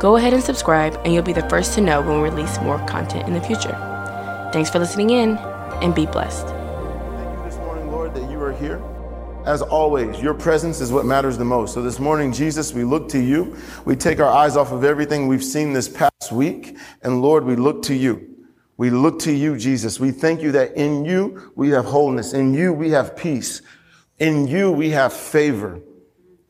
Go ahead and subscribe, and you'll be the first to know when we release more content in the future. Thanks for listening in, and be blessed. Thank you this morning, Lord, that you are here. As always, your presence is what matters the most. So this morning, Jesus, we look to you. We take our eyes off of everything we've seen this past week, and Lord, we look to you. We look to you, Jesus. We thank you that in you we have wholeness. In you we have peace. In you we have favor.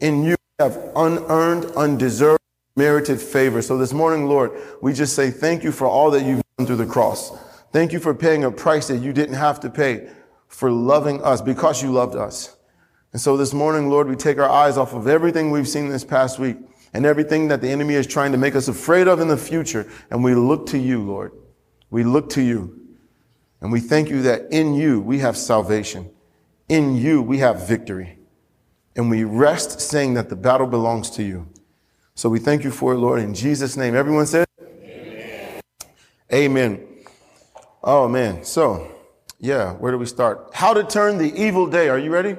In you we have unearned, undeserved merited favor. So this morning, Lord, we just say thank you for all that you've done through the cross. Thank you for paying a price that you didn't have to pay for loving us because you loved us. And so this morning, Lord, we take our eyes off of everything we've seen this past week and everything that the enemy is trying to make us afraid of in the future. And we look to you, Lord. We look to you. And we thank you that in you we have salvation. In you we have victory. And we rest saying that the battle belongs to you. So we thank you for it, Lord, in Jesus' name. Everyone said, Amen. Amen. Oh, man. So, yeah, where do we start? How to turn the evil day. Are you ready?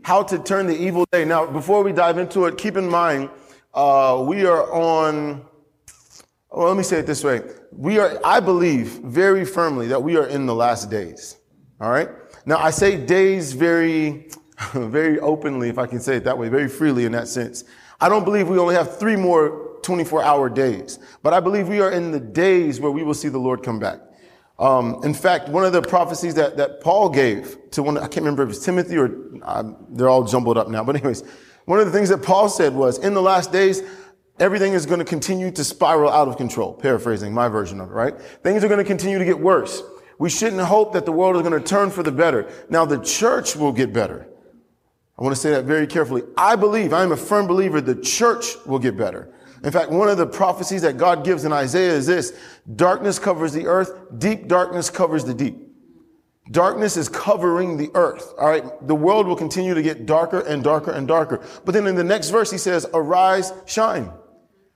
How to turn the evil day. Now, before we dive into it, keep in mind, uh, we are on, well, let me say it this way. We are, I believe very firmly that we are in the last days. All right. Now, I say days very, very openly, if I can say it that way, very freely in that sense. I don't believe we only have three more 24 hour days, but I believe we are in the days where we will see the Lord come back. Um, in fact, one of the prophecies that, that Paul gave to one, I can't remember if it was Timothy or uh, they're all jumbled up now, but anyways, one of the things that Paul said was in the last days, everything is going to continue to spiral out of control. Paraphrasing my version of it, right? Things are going to continue to get worse. We shouldn't hope that the world is going to turn for the better. Now the church will get better. I want to say that very carefully. I believe, I am a firm believer, the church will get better. In fact, one of the prophecies that God gives in Isaiah is this darkness covers the earth, deep darkness covers the deep. Darkness is covering the earth. All right. The world will continue to get darker and darker and darker. But then in the next verse, he says, arise, shine,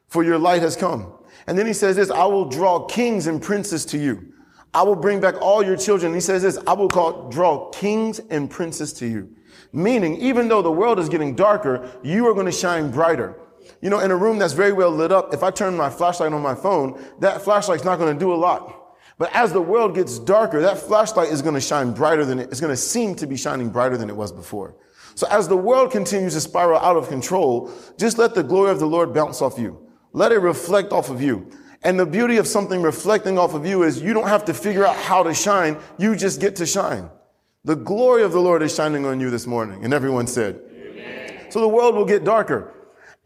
for your light has come. And then he says this, I will draw kings and princes to you. I will bring back all your children. He says this, I will call, draw kings and princes to you. Meaning, even though the world is getting darker, you are going to shine brighter. You know, in a room that's very well lit up, if I turn my flashlight on my phone, that flashlight's not going to do a lot. But as the world gets darker, that flashlight is going to shine brighter than it, it's going to seem to be shining brighter than it was before. So as the world continues to spiral out of control, just let the glory of the Lord bounce off you. Let it reflect off of you. And the beauty of something reflecting off of you is you don't have to figure out how to shine. You just get to shine. The glory of the Lord is shining on you this morning. And everyone said, Amen. so the world will get darker.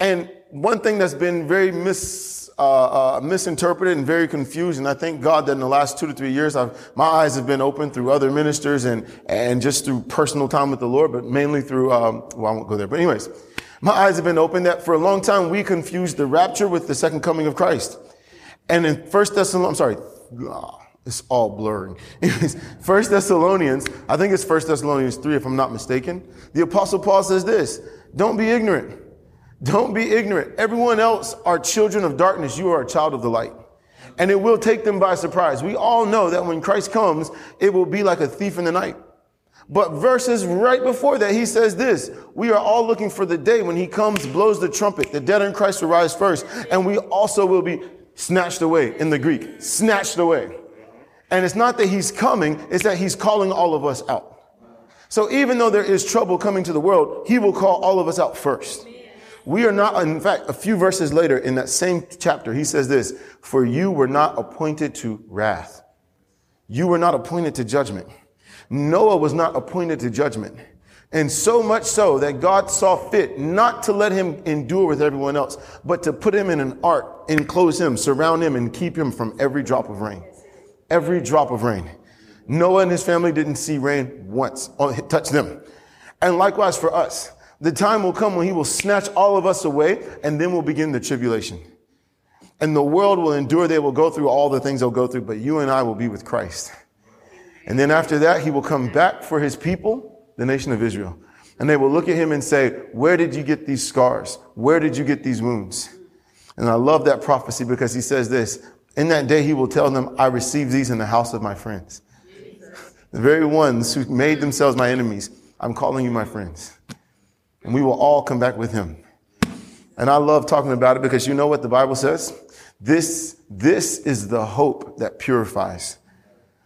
And one thing that's been very mis, uh, uh, misinterpreted and very confused, and I thank God that in the last two to three years, I've, my eyes have been open through other ministers and, and just through personal time with the Lord, but mainly through, um, well, I won't go there. But anyways, my eyes have been open that for a long time we confused the rapture with the second coming of Christ. And in First Thessalonians, I'm sorry, it's all blurring. First Thessalonians, I think it's First Thessalonians 3, if I'm not mistaken. The apostle Paul says this, don't be ignorant. Don't be ignorant. Everyone else are children of darkness. You are a child of the light. And it will take them by surprise. We all know that when Christ comes, it will be like a thief in the night. But verses right before that, he says this, we are all looking for the day when he comes, blows the trumpet, the dead in Christ will rise first, and we also will be snatched away in the Greek, snatched away. And it's not that he's coming, it's that he's calling all of us out. So even though there is trouble coming to the world, he will call all of us out first. We are not, in fact, a few verses later in that same chapter, he says this, for you were not appointed to wrath. You were not appointed to judgment. Noah was not appointed to judgment. And so much so that God saw fit not to let him endure with everyone else, but to put him in an ark, enclose him, surround him, and keep him from every drop of rain every drop of rain. Noah and his family didn't see rain once, touch them. And likewise for us, the time will come when he will snatch all of us away and then we'll begin the tribulation. And the world will endure. They will go through all the things they'll go through, but you and I will be with Christ. And then after that, he will come back for his people, the nation of Israel. And they will look at him and say, where did you get these scars? Where did you get these wounds? And I love that prophecy because he says this, in that day, he will tell them, I received these in the house of my friends. The very ones who made themselves my enemies, I'm calling you my friends. And we will all come back with him. And I love talking about it because you know what the Bible says? This, this is the hope that purifies.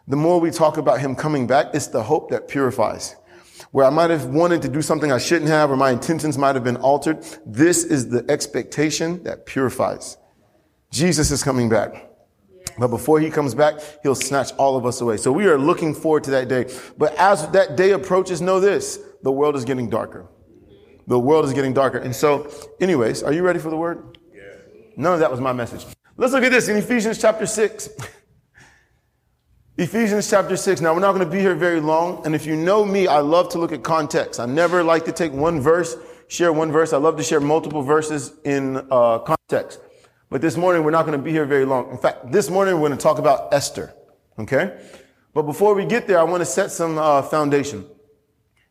The more we talk about him coming back, it's the hope that purifies. Where I might have wanted to do something I shouldn't have, or my intentions might have been altered. This is the expectation that purifies. Jesus is coming back. But before he comes back, he'll snatch all of us away. So we are looking forward to that day. But as that day approaches, know this, the world is getting darker. The world is getting darker. And so, anyways, are you ready for the word? Yeah. None of that was my message. Let's look at this in Ephesians chapter 6. Ephesians chapter 6. Now, we're not going to be here very long. And if you know me, I love to look at context. I never like to take one verse, share one verse. I love to share multiple verses in uh, context. But this morning, we're not going to be here very long. In fact, this morning, we're going to talk about Esther. Okay? But before we get there, I want to set some uh, foundation.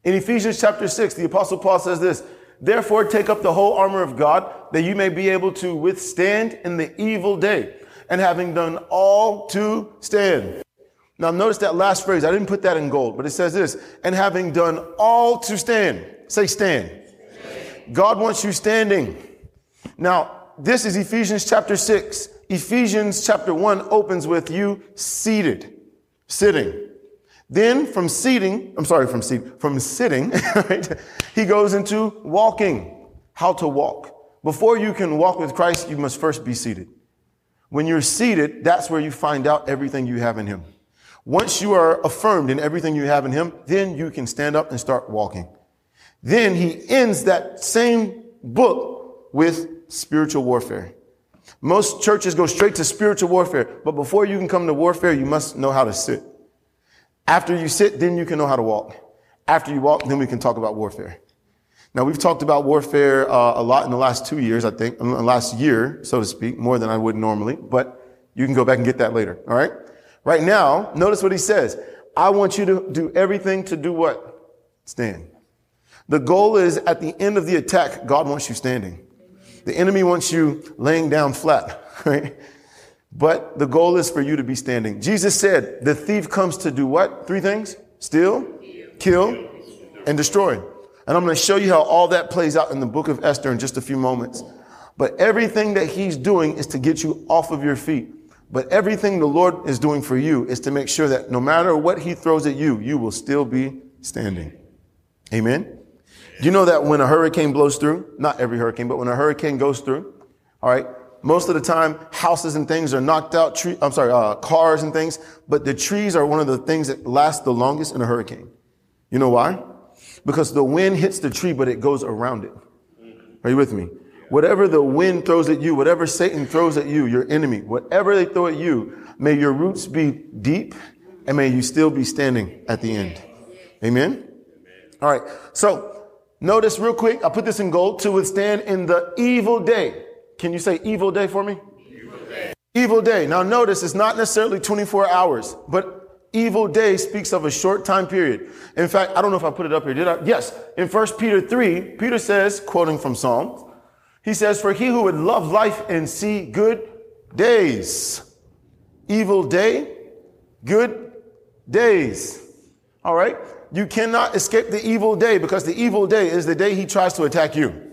In Ephesians chapter 6, the apostle Paul says this, Therefore take up the whole armor of God that you may be able to withstand in the evil day and having done all to stand. Now notice that last phrase. I didn't put that in gold, but it says this, and having done all to stand. Say stand. stand. God wants you standing. Now, this is Ephesians chapter 6. Ephesians chapter 1 opens with you seated, sitting. Then from seating, I'm sorry, from seat, from sitting, right, he goes into walking, how to walk. Before you can walk with Christ, you must first be seated. When you're seated, that's where you find out everything you have in him. Once you are affirmed in everything you have in him, then you can stand up and start walking. Then he ends that same book with spiritual warfare. Most churches go straight to spiritual warfare, but before you can come to warfare, you must know how to sit. After you sit, then you can know how to walk. After you walk, then we can talk about warfare. Now, we've talked about warfare uh, a lot in the last two years, I think, in the last year, so to speak, more than I would normally, but you can go back and get that later, all right? Right now, notice what he says. I want you to do everything to do what? Stand. The goal is at the end of the attack, God wants you standing. The enemy wants you laying down flat, right? But the goal is for you to be standing. Jesus said, the thief comes to do what? Three things? Steal, kill, and destroy. And I'm going to show you how all that plays out in the book of Esther in just a few moments. But everything that he's doing is to get you off of your feet. But everything the Lord is doing for you is to make sure that no matter what he throws at you, you will still be standing. Amen. Do you know that when a hurricane blows through, not every hurricane, but when a hurricane goes through, all right, most of the time houses and things are knocked out, tree, I'm sorry, uh, cars and things, but the trees are one of the things that last the longest in a hurricane. You know why? Because the wind hits the tree, but it goes around it. Are you with me? Whatever the wind throws at you, whatever Satan throws at you, your enemy, whatever they throw at you, may your roots be deep and may you still be standing at the end. Amen? All right. So Notice real quick, I put this in gold to withstand in the evil day. Can you say evil day for me? Evil day. Now notice it's not necessarily 24 hours, but evil day speaks of a short time period. In fact, I don't know if I put it up here. Did I? Yes. In 1 Peter 3, Peter says, quoting from Psalms, he says, for he who would love life and see good days. Evil day, good days. All right you cannot escape the evil day because the evil day is the day he tries to attack you.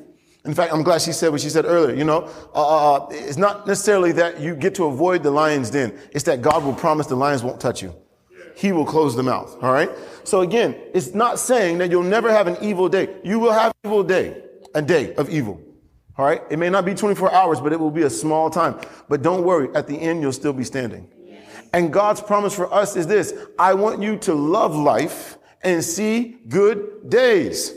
In fact, I'm glad she said what she said earlier. You know, uh, uh, uh, it's not necessarily that you get to avoid the lion's den. It's that God will promise the lions won't touch you. He will close the mouth. All right. So again, it's not saying that you'll never have an evil day. You will have evil day, a day of evil. All right. It may not be 24 hours, but it will be a small time. But don't worry. At the end, you'll still be standing. And God's promise for us is this. I want you to love life and see good days.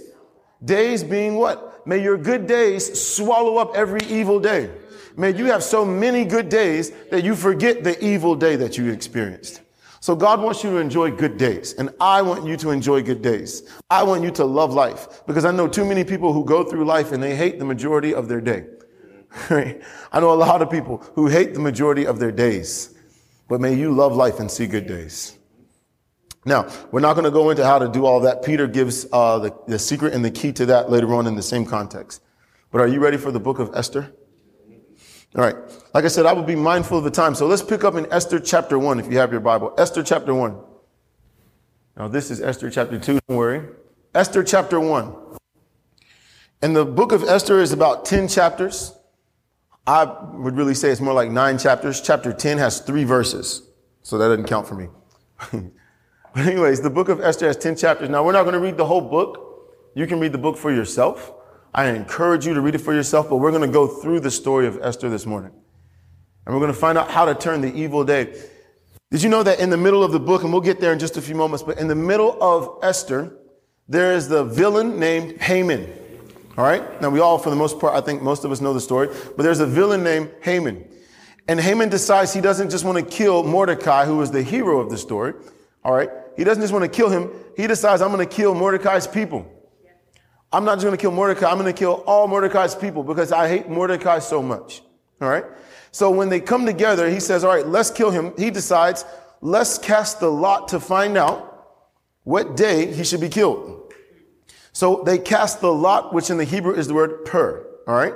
Days being what? May your good days swallow up every evil day. May you have so many good days that you forget the evil day that you experienced. So God wants you to enjoy good days. And I want you to enjoy good days. I want you to love life because I know too many people who go through life and they hate the majority of their day. I know a lot of people who hate the majority of their days, but may you love life and see good days. Now, we're not going to go into how to do all that. Peter gives uh, the, the secret and the key to that later on in the same context. But are you ready for the book of Esther? All right. Like I said, I will be mindful of the time. So let's pick up in Esther chapter 1 if you have your Bible. Esther chapter 1. Now, this is Esther chapter 2, don't worry. Esther chapter 1. And the book of Esther is about 10 chapters. I would really say it's more like nine chapters. Chapter 10 has three verses. So that doesn't count for me. but anyways, the book of Esther has 10 chapters. Now, we're not going to read the whole book. You can read the book for yourself. I encourage you to read it for yourself, but we're going to go through the story of Esther this morning. And we're going to find out how to turn the evil day did you know that in the middle of the book, and we'll get there in just a few moments, but in the middle of Esther, there is the villain named Haman. All right? Now, we all, for the most part, I think most of us know the story, but there's a villain named Haman. And Haman decides he doesn't just want to kill Mordecai, who is the hero of the story. All right? He doesn't just want to kill him. He decides, I'm going to kill Mordecai's people. I'm not just going to kill Mordecai. I'm going to kill all Mordecai's people because I hate Mordecai so much. All right? So when they come together, he says, All right, let's kill him. He decides, let's cast the lot to find out what day he should be killed. So they cast the lot, which in the Hebrew is the word pur. All right.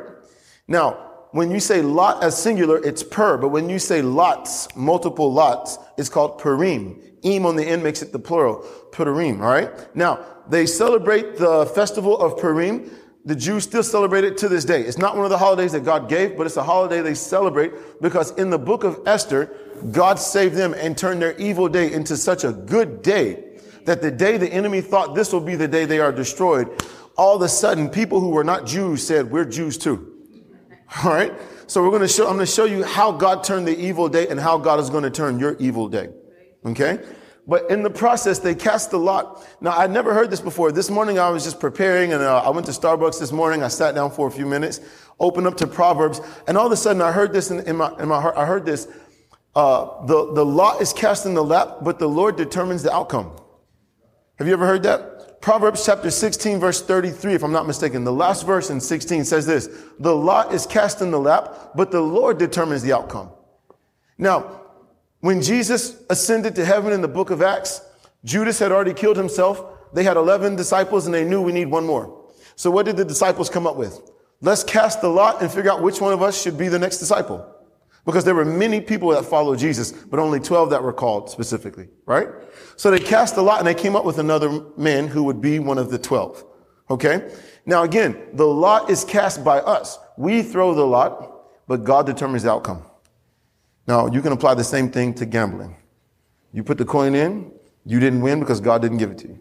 Now, when you say lot as singular, it's pur, but when you say lots, multiple lots, it's called purim. Im on the end makes it the plural, purim. All right. Now, they celebrate the festival of Purim the Jews still celebrate it to this day. It's not one of the holidays that God gave, but it's a holiday they celebrate because in the book of Esther, God saved them and turned their evil day into such a good day that the day the enemy thought this will be the day they are destroyed, all of a sudden people who were not Jews said, we're Jews too. All right. So we're going to show, I'm going to show you how God turned the evil day and how God is going to turn your evil day. Okay. But in the process, they cast the lot. Now, I'd never heard this before. This morning, I was just preparing and uh, I went to Starbucks this morning. I sat down for a few minutes, opened up to Proverbs, and all of a sudden, I heard this in, in my, in my heart. I heard this. Uh, the, the lot is cast in the lap, but the Lord determines the outcome. Have you ever heard that? Proverbs chapter 16, verse 33, if I'm not mistaken. The last verse in 16 says this The lot is cast in the lap, but the Lord determines the outcome. Now, when Jesus ascended to heaven in the book of Acts, Judas had already killed himself. They had 11 disciples and they knew we need one more. So what did the disciples come up with? Let's cast the lot and figure out which one of us should be the next disciple. Because there were many people that followed Jesus, but only 12 that were called specifically, right? So they cast the lot and they came up with another man who would be one of the 12. Okay? Now again, the lot is cast by us. We throw the lot, but God determines the outcome. Now, you can apply the same thing to gambling. You put the coin in, you didn't win because God didn't give it to you.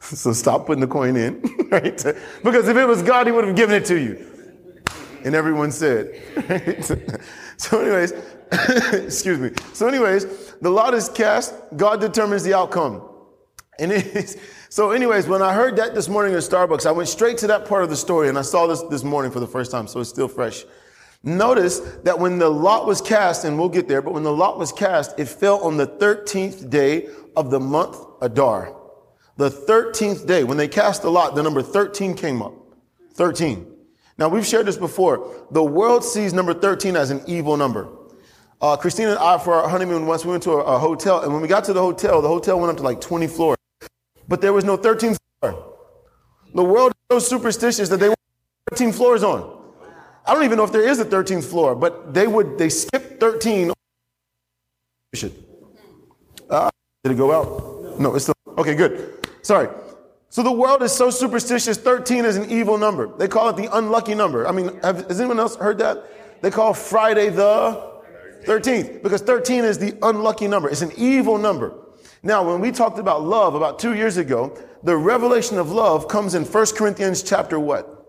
so stop putting the coin in, right? Because if it was God, He would have given it to you. And everyone said. Right? so, anyways, excuse me. So, anyways, the lot is cast, God determines the outcome. And it is, so, anyways, when I heard that this morning at Starbucks, I went straight to that part of the story, and I saw this this morning for the first time, so it's still fresh. Notice that when the lot was cast, and we'll get there, but when the lot was cast, it fell on the 13th day of the month Adar. The 13th day, when they cast the lot, the number 13 came up. 13. Now, we've shared this before. The world sees number 13 as an evil number. Uh, Christina and I, for our honeymoon once, we went to a, a, hotel, and when we got to the hotel, the hotel went up to like 20 floors. But there was no 13th floor. The world is so superstitious that they want 13 floors on. I don't even know if there is a 13th floor, but they would, they skip 13. Uh, did it go out? No, it's still, okay, good. Sorry. So the world is so superstitious. 13 is an evil number. They call it the unlucky number. I mean, have, has anyone else heard that? They call Friday the 13th because 13 is the unlucky number. It's an evil number. Now, when we talked about love about two years ago, the revelation of love comes in 1 Corinthians chapter what?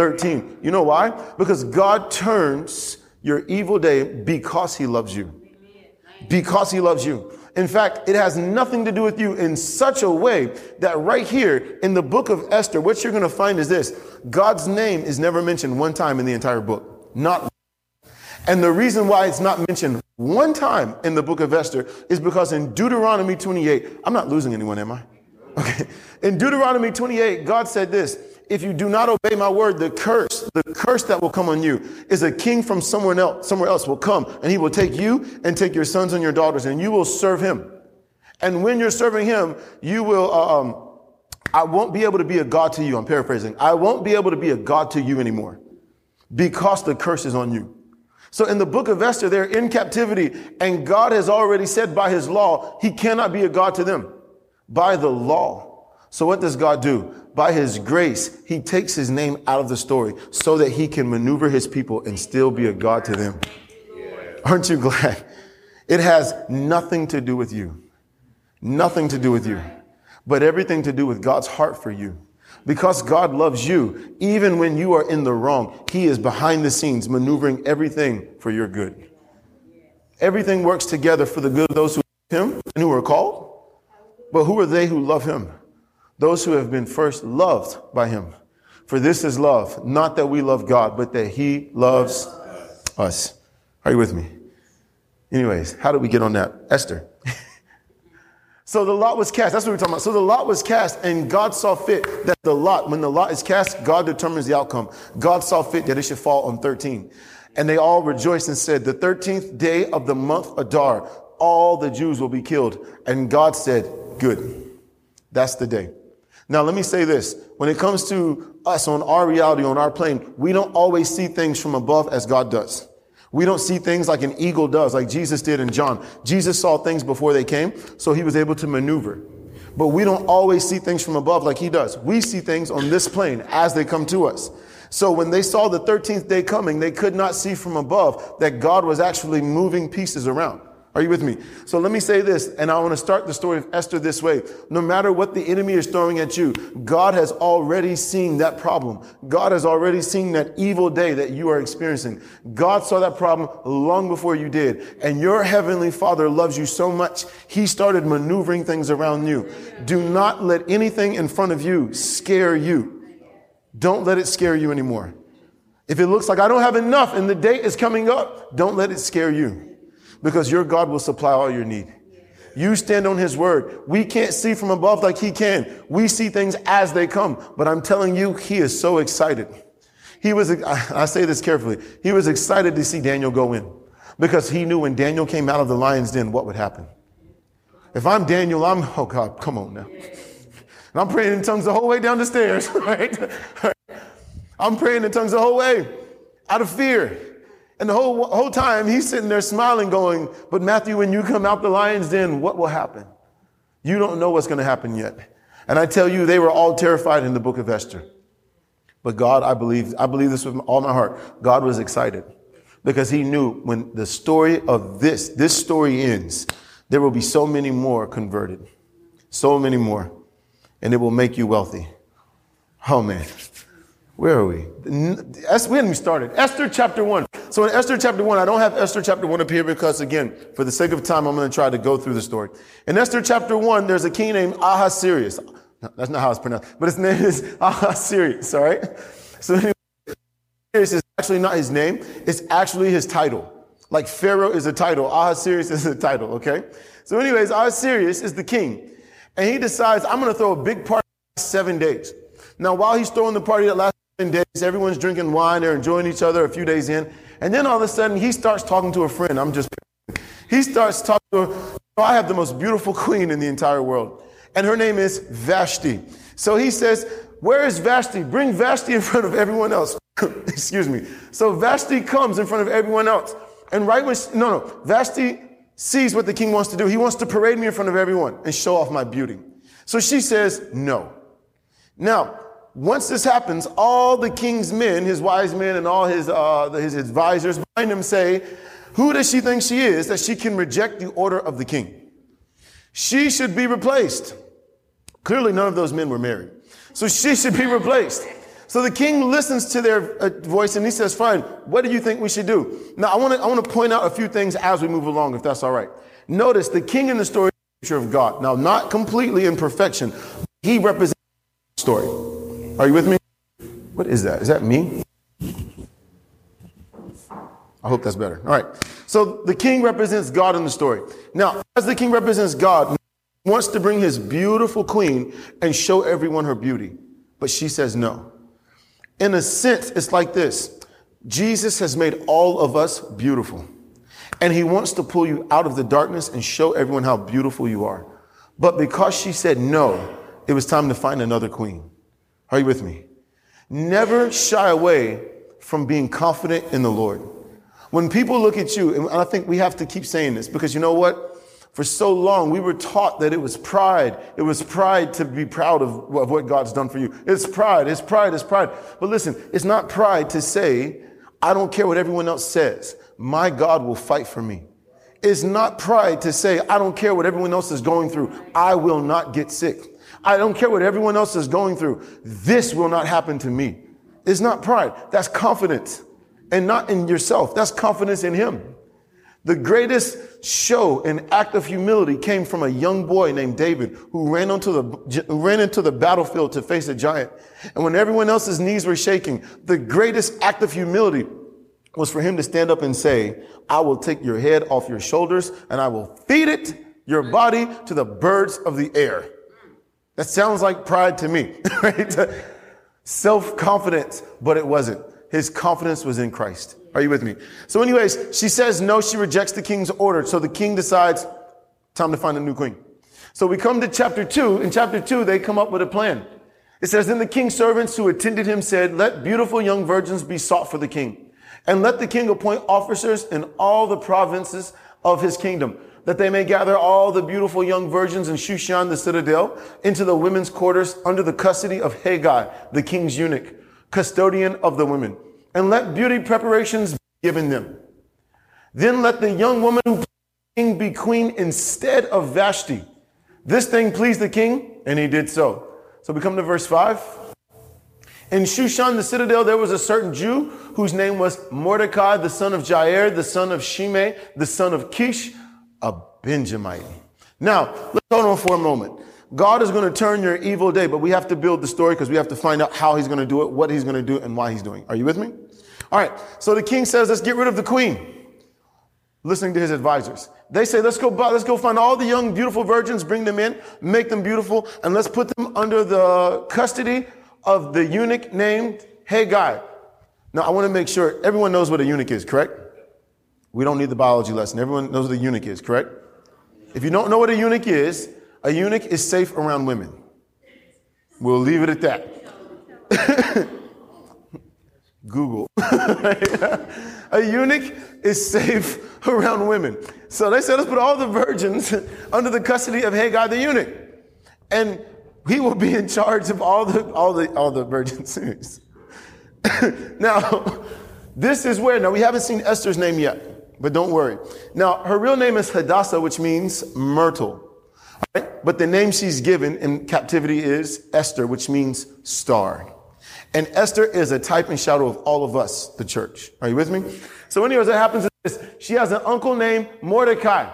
13. You know why? Because God turns your evil day because he loves you. Because he loves you. In fact, it has nothing to do with you in such a way that right here in the book of Esther, what you're going to find is this. God's name is never mentioned one time in the entire book. Not and the reason why it's not mentioned one time in the book of Esther is because in Deuteronomy 28, I'm not losing anyone, am I? Okay. In Deuteronomy 28, God said this if you do not obey my word, the curse the curse that will come on you is a king from somewhere else, somewhere else will come and he will take you and take your sons and your daughters and you will serve him. And when you're serving him, you will, uh, um, I won't be able to be a God to you. I'm paraphrasing. I won't be able to be a God to you anymore because the curse is on you. So in the book of Esther, they're in captivity and God has already said by his law, he cannot be a God to them by the law. So what does God do? By his grace, he takes his name out of the story so that he can maneuver his people and still be a God to them. Aren't you glad? It has nothing to do with you. Nothing to do with you, but everything to do with God's heart for you. Because God loves you, even when you are in the wrong, He is behind the scenes maneuvering everything for your good. Everything works together for the good of those who love Him and who are called. But who are they who love Him? Those who have been first loved by Him. For this is love, not that we love God, but that He loves us. Are you with me? Anyways, how did we get on that? Esther. So the lot was cast. That's what we're talking about. So the lot was cast, and God saw fit that the lot, when the lot is cast, God determines the outcome. God saw fit that it should fall on 13. And they all rejoiced and said, The 13th day of the month Adar, all the Jews will be killed. And God said, Good. That's the day. Now, let me say this. When it comes to us on our reality, on our plane, we don't always see things from above as God does. We don't see things like an eagle does, like Jesus did in John. Jesus saw things before they came, so he was able to maneuver. But we don't always see things from above like he does. We see things on this plane as they come to us. So when they saw the 13th day coming, they could not see from above that God was actually moving pieces around. Are you with me? So let me say this, and I want to start the story of Esther this way. No matter what the enemy is throwing at you, God has already seen that problem. God has already seen that evil day that you are experiencing. God saw that problem long before you did. And your heavenly father loves you so much, he started maneuvering things around you. Do not let anything in front of you scare you. Don't let it scare you anymore. If it looks like I don't have enough and the date is coming up, don't let it scare you because your God will supply all your need. You stand on his word. We can't see from above like he can. We see things as they come. But I'm telling you, he is so excited. He was, I say this carefully. He was excited to see Daniel go in because he knew when Daniel came out of the lion's den, what would happen. If I'm Daniel, I'm, oh God, come on now. And I'm praying in tongues the whole way down the stairs, right? I'm praying in tongues the whole way out of fear. And the whole, whole time he's sitting there smiling, going, But Matthew, when you come out the lion's den, what will happen? You don't know what's going to happen yet. And I tell you, they were all terrified in the book of Esther. But God, I believe, I believe this with all my heart. God was excited because he knew when the story of this, this story ends, there will be so many more converted. So many more. And it will make you wealthy. Oh man. Where are we? We haven't even started. Esther chapter 1. So in Esther chapter 1, I don't have Esther chapter 1 up here because, again, for the sake of time, I'm going to try to go through the story. In Esther chapter 1, there's a king named Ahasuerus. No, that's not how it's pronounced, but his name is Ahasuerus, all right? So anyway, Ahasuerus is actually not his name, it's actually his title. Like Pharaoh is a title, Ahasuerus is a title, okay? So, anyways, Ahasuerus is the king, and he decides, I'm going to throw a big party seven days. Now, while he's throwing the party that lasts days, everyone's drinking wine, they're enjoying each other a few days in. And then all of a sudden, he starts talking to a friend. I'm just, he starts talking to her. Oh, I have the most beautiful queen in the entire world. And her name is Vashti. So he says, Where is Vashti? Bring Vashti in front of everyone else. Excuse me. So Vashti comes in front of everyone else. And right when, she, no, no, Vashti sees what the king wants to do. He wants to parade me in front of everyone and show off my beauty. So she says, No. Now, once this happens, all the king's men, his wise men, and all his, uh, his advisors behind him say, Who does she think she is that she can reject the order of the king? She should be replaced. Clearly, none of those men were married. So she should be replaced. So the king listens to their uh, voice and he says, Fine, what do you think we should do? Now, I want to I wanna point out a few things as we move along, if that's all right. Notice the king in the story is the picture of God. Now, not completely in perfection, he represents the story. Are you with me? What is that? Is that me? I hope that's better. All right. So the king represents God in the story. Now, as the king represents God, he wants to bring his beautiful queen and show everyone her beauty. But she says no. In a sense, it's like this Jesus has made all of us beautiful. And he wants to pull you out of the darkness and show everyone how beautiful you are. But because she said no, it was time to find another queen. Are you with me? Never shy away from being confident in the Lord. When people look at you, and I think we have to keep saying this because you know what? For so long, we were taught that it was pride. It was pride to be proud of, of what God's done for you. It's pride, it's pride, it's pride. But listen, it's not pride to say, I don't care what everyone else says. My God will fight for me. It's not pride to say, I don't care what everyone else is going through. I will not get sick. I don't care what everyone else is going through. This will not happen to me. It's not pride. That's confidence and not in yourself. That's confidence in Him. The greatest show and act of humility came from a young boy named David who ran, onto the, ran into the battlefield to face a giant. And when everyone else's knees were shaking, the greatest act of humility was for him to stand up and say, I will take your head off your shoulders and I will feed it, your body, to the birds of the air. That sounds like pride to me, right? Self confidence, but it wasn't. His confidence was in Christ. Are you with me? So, anyways, she says no, she rejects the king's order. So the king decides, time to find a new queen. So we come to chapter two. In chapter two, they come up with a plan. It says, Then the king's servants who attended him said, Let beautiful young virgins be sought for the king, and let the king appoint officers in all the provinces of his kingdom, that they may gather all the beautiful young virgins in Shushan the citadel into the women's quarters under the custody of Hegai, the king's eunuch, custodian of the women and let beauty preparations be given them. Then let the young woman who king be queen instead of Vashti. This thing pleased the king, and he did so. So we come to verse 5. In Shushan, the citadel, there was a certain Jew whose name was Mordecai, the son of Jair, the son of Shimei, the son of Kish, a Benjamite. Now, let's hold on for a moment. God is going to turn your evil day, but we have to build the story because we have to find out how he's going to do it, what he's going to do, and why he's doing. it. Are you with me? All right. So the king says, let's get rid of the queen. Listening to his advisors. They say, let's go, let's go find all the young, beautiful virgins, bring them in, make them beautiful, and let's put them under the custody of the eunuch named Hegai. Now, I want to make sure everyone knows what a eunuch is, correct? We don't need the biology lesson. Everyone knows what a eunuch is, correct? If you don't know what a eunuch is, a eunuch is safe around women. We'll leave it at that. Google. a eunuch is safe around women. So they said, let's put all the virgins under the custody of Hegai the eunuch. And he will be in charge of all the, all the, all the virgins. now, this is where, now we haven't seen Esther's name yet, but don't worry. Now, her real name is Hadassah, which means myrtle. Right? But the name she's given in captivity is Esther, which means star. And Esther is a type and shadow of all of us, the church. Are you with me? So anyways, what happens is this. She has an uncle named Mordecai.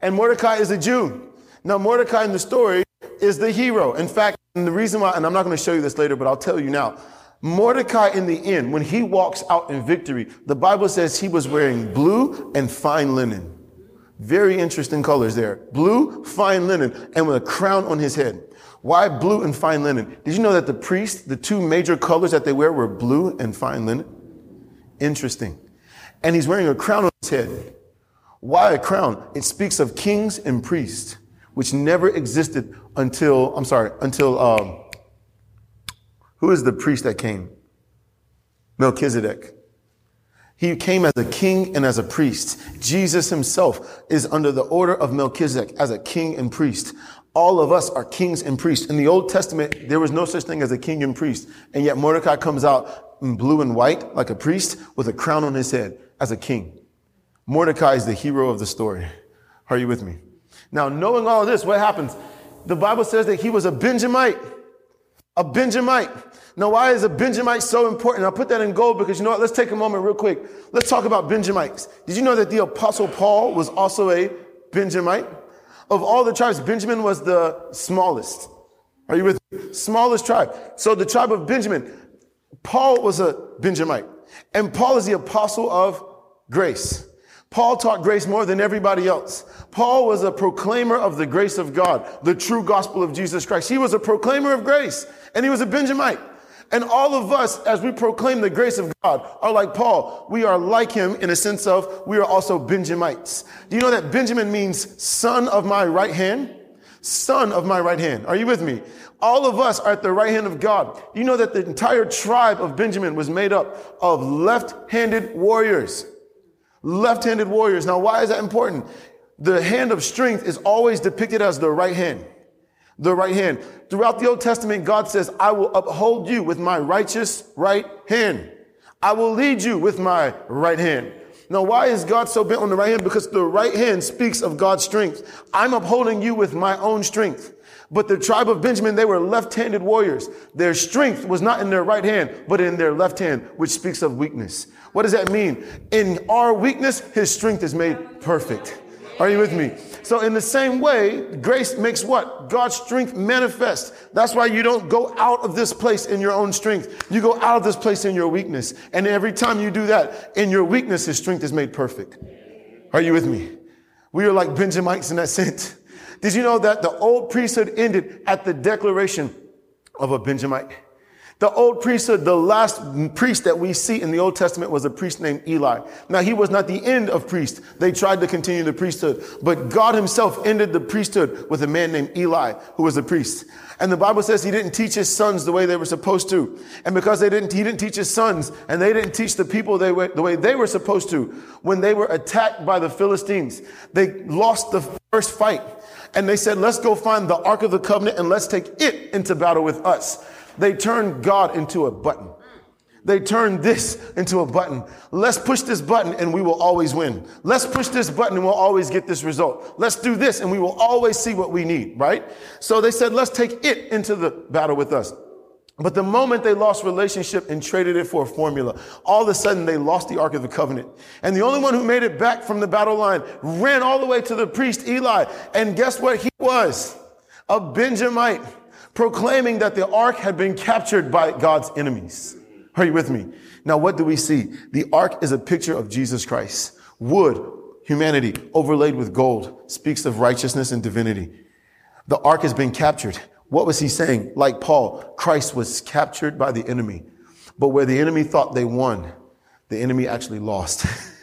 And Mordecai is a Jew. Now, Mordecai in the story is the hero. In fact, and the reason why, and I'm not going to show you this later, but I'll tell you now. Mordecai in the end, when he walks out in victory, the Bible says he was wearing blue and fine linen. Very interesting colors there. Blue, fine linen, and with a crown on his head. Why blue and fine linen? Did you know that the priests, the two major colors that they wear were blue and fine linen? Interesting. And he's wearing a crown on his head. Why a crown? It speaks of kings and priests, which never existed until, I'm sorry, until, um, who is the priest that came? Melchizedek. He came as a king and as a priest. Jesus himself is under the order of Melchizedek as a king and priest. All of us are kings and priests. In the Old Testament, there was no such thing as a king and priest. And yet Mordecai comes out in blue and white like a priest with a crown on his head as a king. Mordecai is the hero of the story. Are you with me? Now, knowing all this, what happens? The Bible says that he was a Benjamite. A Benjamite. Now, why is a Benjamite so important? I'll put that in gold because you know what? Let's take a moment real quick. Let's talk about Benjamites. Did you know that the apostle Paul was also a Benjamite? Of all the tribes, Benjamin was the smallest. Are you with me? Smallest tribe. So the tribe of Benjamin, Paul was a Benjamite. And Paul is the apostle of grace. Paul taught grace more than everybody else. Paul was a proclaimer of the grace of God, the true gospel of Jesus Christ. He was a proclaimer of grace, and he was a Benjamite. And all of us, as we proclaim the grace of God, are like Paul. We are like him in a sense of we are also Benjamites. Do you know that Benjamin means son of my right hand? Son of my right hand. Are you with me? All of us are at the right hand of God. You know that the entire tribe of Benjamin was made up of left-handed warriors. Left-handed warriors. Now, why is that important? The hand of strength is always depicted as the right hand the right hand. Throughout the Old Testament, God says, I will uphold you with my righteous right hand. I will lead you with my right hand. Now, why is God so bent on the right hand? Because the right hand speaks of God's strength. I'm upholding you with my own strength. But the tribe of Benjamin, they were left-handed warriors. Their strength was not in their right hand, but in their left hand, which speaks of weakness. What does that mean? In our weakness, his strength is made perfect. Are you with me? So in the same way, grace makes what? God's strength manifest. That's why you don't go out of this place in your own strength. You go out of this place in your weakness. And every time you do that, in your weakness, his strength is made perfect. Are you with me? We are like Benjamites in that sense. Did you know that the old priesthood ended at the declaration of a Benjamite? The old priesthood, the last priest that we see in the Old Testament was a priest named Eli. Now, he was not the end of priest. They tried to continue the priesthood, but God himself ended the priesthood with a man named Eli, who was a priest. And the Bible says he didn't teach his sons the way they were supposed to. And because they didn't, he didn't teach his sons and they didn't teach the people they were, the way they were supposed to. When they were attacked by the Philistines, they lost the first fight. And they said, let's go find the Ark of the Covenant and let's take it into battle with us. They turned God into a button. They turned this into a button. Let's push this button and we will always win. Let's push this button and we'll always get this result. Let's do this and we will always see what we need, right? So they said, let's take it into the battle with us. But the moment they lost relationship and traded it for a formula, all of a sudden they lost the Ark of the Covenant. And the only one who made it back from the battle line ran all the way to the priest Eli. And guess what he was? A Benjamite proclaiming that the ark had been captured by God's enemies. Are you with me? Now, what do we see? The ark is a picture of Jesus Christ. Wood, humanity, overlaid with gold, speaks of righteousness and divinity. The ark has been captured. What was he saying? Like Paul, Christ was captured by the enemy. But where the enemy thought they won, the enemy actually lost.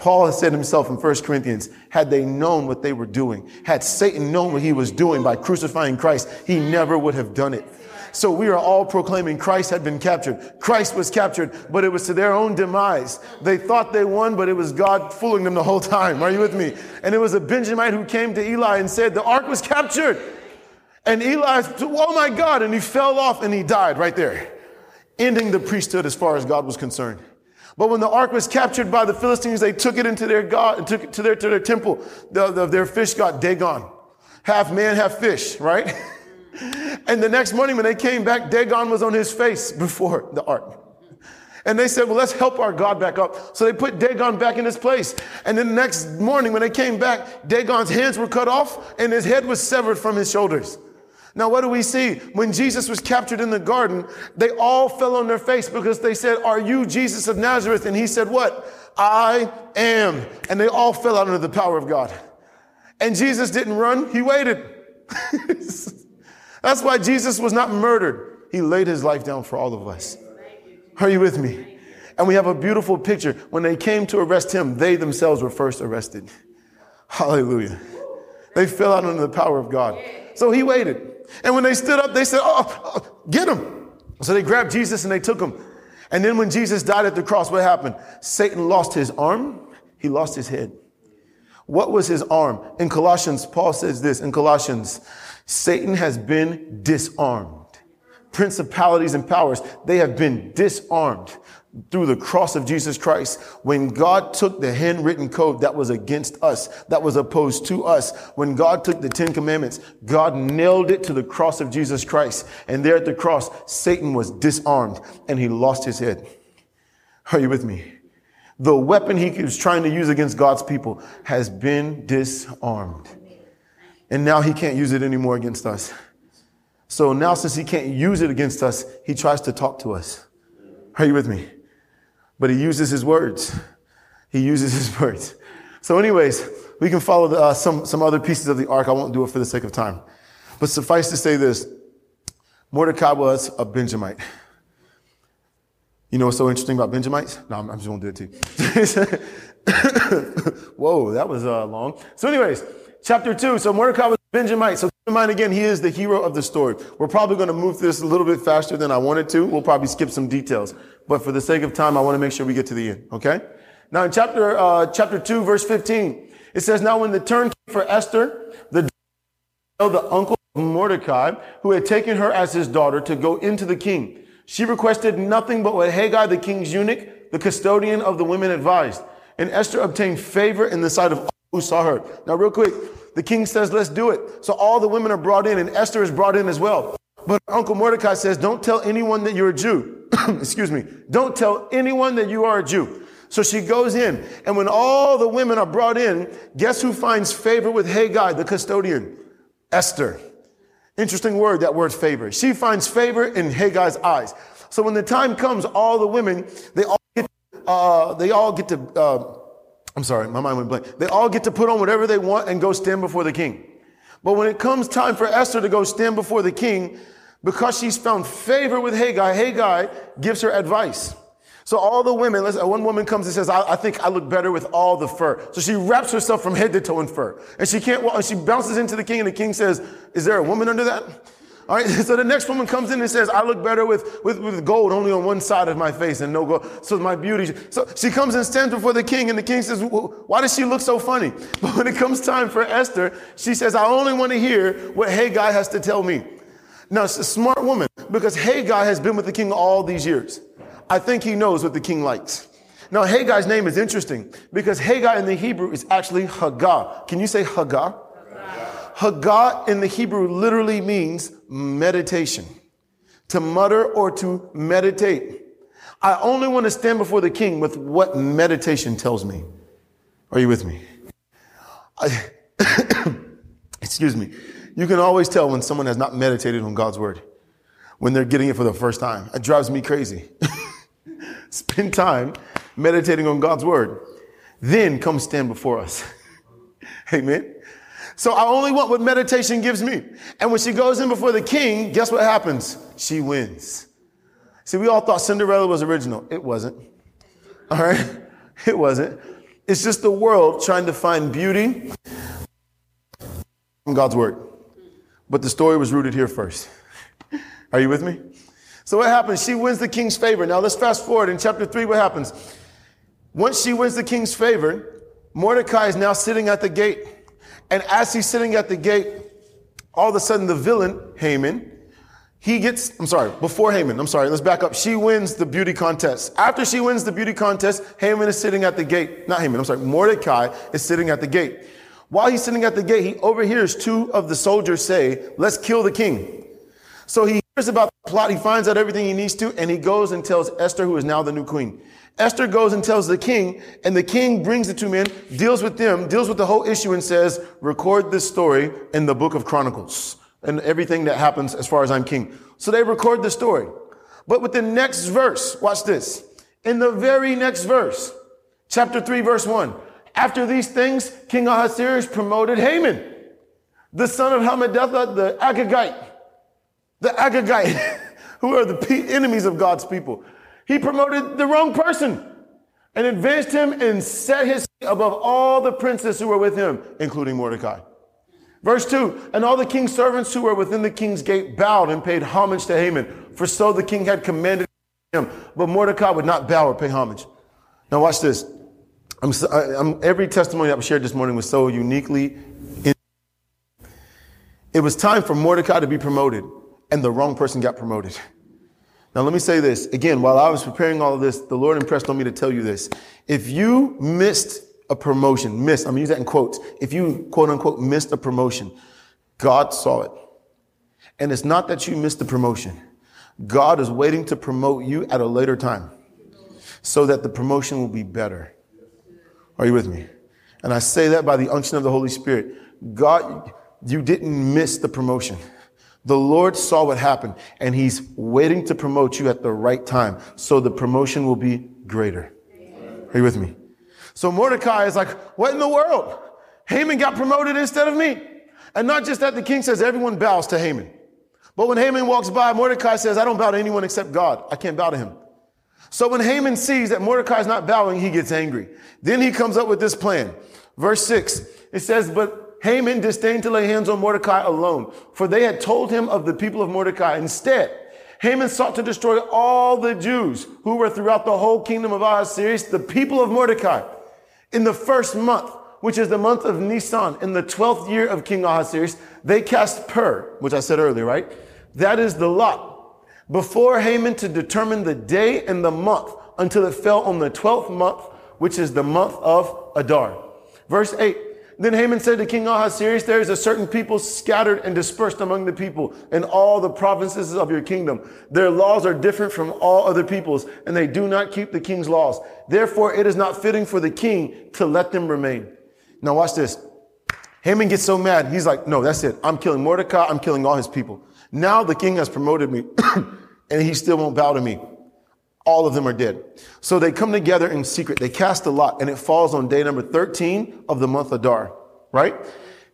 Paul has said himself in 1 Corinthians, had they known what they were doing, had Satan known what he was doing by crucifying Christ, he never would have done it. So we are all proclaiming Christ had been captured. Christ was captured, but it was to their own demise. They thought they won, but it was God fooling them the whole time. Are you with me? And it was a Benjamite who came to Eli and said, the ark was captured. And Eli, oh my God, and he fell off and he died right there, ending the priesthood as far as God was concerned. But when the ark was captured by the Philistines, they took it into their God, and took it to their, to their temple. The, the, their fish got Dagon. Half man, half fish, right? and the next morning when they came back, Dagon was on his face before the ark. And they said, well, let's help our God back up. So they put Dagon back in his place. And then the next morning when they came back, Dagon's hands were cut off and his head was severed from his shoulders. Now, what do we see? When Jesus was captured in the garden, they all fell on their face because they said, Are you Jesus of Nazareth? And he said, What? I am. And they all fell under the power of God. And Jesus didn't run, he waited. That's why Jesus was not murdered. He laid his life down for all of us. Are you with me? And we have a beautiful picture. When they came to arrest him, they themselves were first arrested. Hallelujah. They fell out under the power of God. So he waited. And when they stood up, they said, oh, oh, get him. So they grabbed Jesus and they took him. And then when Jesus died at the cross, what happened? Satan lost his arm. He lost his head. What was his arm? In Colossians, Paul says this in Colossians, Satan has been disarmed. Principalities and powers, they have been disarmed through the cross of Jesus Christ, when God took the handwritten code that was against us, that was opposed to us, when God took the Ten Commandments, God nailed it to the cross of Jesus Christ. And there at the cross, Satan was disarmed and he lost his head. Are you with me? The weapon he was trying to use against God's people has been disarmed. And now he can't use it anymore against us. So now, since he can't use it against us, he tries to talk to us. Are you with me? But he uses his words. He uses his words. So, anyways, we can follow the, uh, some, some other pieces of the ark. I won't do it for the sake of time. But suffice to say this Mordecai was a Benjamite. You know what's so interesting about Benjamites? No, I'm, I'm just to do it too. Whoa, that was uh, long. So, anyways, chapter two. So Mordecai was Benjamite. So keep in mind again, he is the hero of the story. We're probably going to move this a little bit faster than I wanted to. We'll probably skip some details, but for the sake of time, I want to make sure we get to the end. Okay. Now in chapter uh, chapter two, verse fifteen, it says, "Now when the turn came for Esther, the the uncle of Mordecai, who had taken her as his daughter to go into the king, she requested nothing but what Hegai, the king's eunuch, the custodian of the women, advised." And Esther obtained favor in the sight of all who saw her. Now, real quick, the king says, let's do it. So all the women are brought in, and Esther is brought in as well. But Uncle Mordecai says, don't tell anyone that you're a Jew. Excuse me. Don't tell anyone that you are a Jew. So she goes in, and when all the women are brought in, guess who finds favor with Hegai, the custodian? Esther. Interesting word, that word favor. She finds favor in Hegai's eyes. So when the time comes, all the women, they all get, uh, they all get to, uh, I'm sorry, my mind went blank. They all get to put on whatever they want and go stand before the king. But when it comes time for Esther to go stand before the king, because she's found favor with Hegai, Hegai gives her advice. So all the women, one woman comes and says, I, I, think I look better with all the fur. So she wraps herself from head to toe in fur. And she can't and she bounces into the king, and the king says, Is there a woman under that? All right, so the next woman comes in and says, I look better with, with, with gold only on one side of my face and no gold. So my beauty. So she comes and stands before the king, and the king says, Why does she look so funny? But when it comes time for Esther, she says, I only want to hear what Hegai has to tell me. Now, it's a smart woman because Hegai has been with the king all these years. I think he knows what the king likes. Now, Hegai's name is interesting because Hegai in the Hebrew is actually Haggah. Can you say Haggah? Haggah in the Hebrew literally means meditation, to mutter or to meditate. I only want to stand before the king with what meditation tells me. Are you with me? I, excuse me. You can always tell when someone has not meditated on God's word, when they're getting it for the first time. It drives me crazy. Spend time meditating on God's word. Then come stand before us. Amen. So I only want what meditation gives me. And when she goes in before the king, guess what happens? She wins. See, we all thought Cinderella was original. It wasn't. All right? It wasn't. It's just the world trying to find beauty from God's word. But the story was rooted here first. Are you with me? So what happens? She wins the king's favor. Now let's fast forward in chapter 3 what happens? Once she wins the king's favor, Mordecai is now sitting at the gate. And as he's sitting at the gate, all of a sudden the villain, Haman, he gets, I'm sorry, before Haman, I'm sorry, let's back up. She wins the beauty contest. After she wins the beauty contest, Haman is sitting at the gate. Not Haman, I'm sorry, Mordecai is sitting at the gate. While he's sitting at the gate, he overhears two of the soldiers say, let's kill the king. So he hears about the plot, he finds out everything he needs to, and he goes and tells Esther, who is now the new queen. Esther goes and tells the king, and the king brings the two men, deals with them, deals with the whole issue, and says, record this story in the book of Chronicles and everything that happens as far as I'm king. So they record the story. But with the next verse, watch this. In the very next verse, chapter 3, verse 1, after these things, King Ahasuerus promoted Haman, the son of Hammedatha, the Agagite, the Agagite, who are the enemies of God's people. He promoted the wrong person and advanced him and set his seat above all the princes who were with him, including Mordecai. Verse 2 And all the king's servants who were within the king's gate bowed and paid homage to Haman, for so the king had commanded him. But Mordecai would not bow or pay homage. Now, watch this. I'm, I'm, every testimony was shared this morning was so uniquely. In- it was time for Mordecai to be promoted, and the wrong person got promoted. Now, let me say this again. While I was preparing all of this, the Lord impressed on me to tell you this. If you missed a promotion, missed, I'm gonna use that in quotes. If you quote unquote missed a promotion, God saw it. And it's not that you missed the promotion. God is waiting to promote you at a later time so that the promotion will be better. Are you with me? And I say that by the unction of the Holy Spirit. God, you didn't miss the promotion. The Lord saw what happened and he's waiting to promote you at the right time. So the promotion will be greater. Are you with me? So Mordecai is like, what in the world? Haman got promoted instead of me. And not just that, the king says everyone bows to Haman. But when Haman walks by, Mordecai says, I don't bow to anyone except God. I can't bow to him. So when Haman sees that Mordecai is not bowing, he gets angry. Then he comes up with this plan. Verse six, it says, but Haman disdained to lay hands on Mordecai alone, for they had told him of the people of Mordecai. Instead, Haman sought to destroy all the Jews who were throughout the whole kingdom of Ahasuerus, the people of Mordecai. In the first month, which is the month of Nisan, in the 12th year of King Ahasuerus, they cast Pur, which I said earlier, right? That is the lot before Haman to determine the day and the month until it fell on the 12th month, which is the month of Adar. Verse 8. Then Haman said to King Ahasuerus, there is a certain people scattered and dispersed among the people in all the provinces of your kingdom. Their laws are different from all other peoples, and they do not keep the king's laws. Therefore, it is not fitting for the king to let them remain. Now watch this. Haman gets so mad. He's like, no, that's it. I'm killing Mordecai. I'm killing all his people. Now the king has promoted me and he still won't bow to me. All of them are dead. So they come together in secret. They cast a lot and it falls on day number 13 of the month of Adar, right?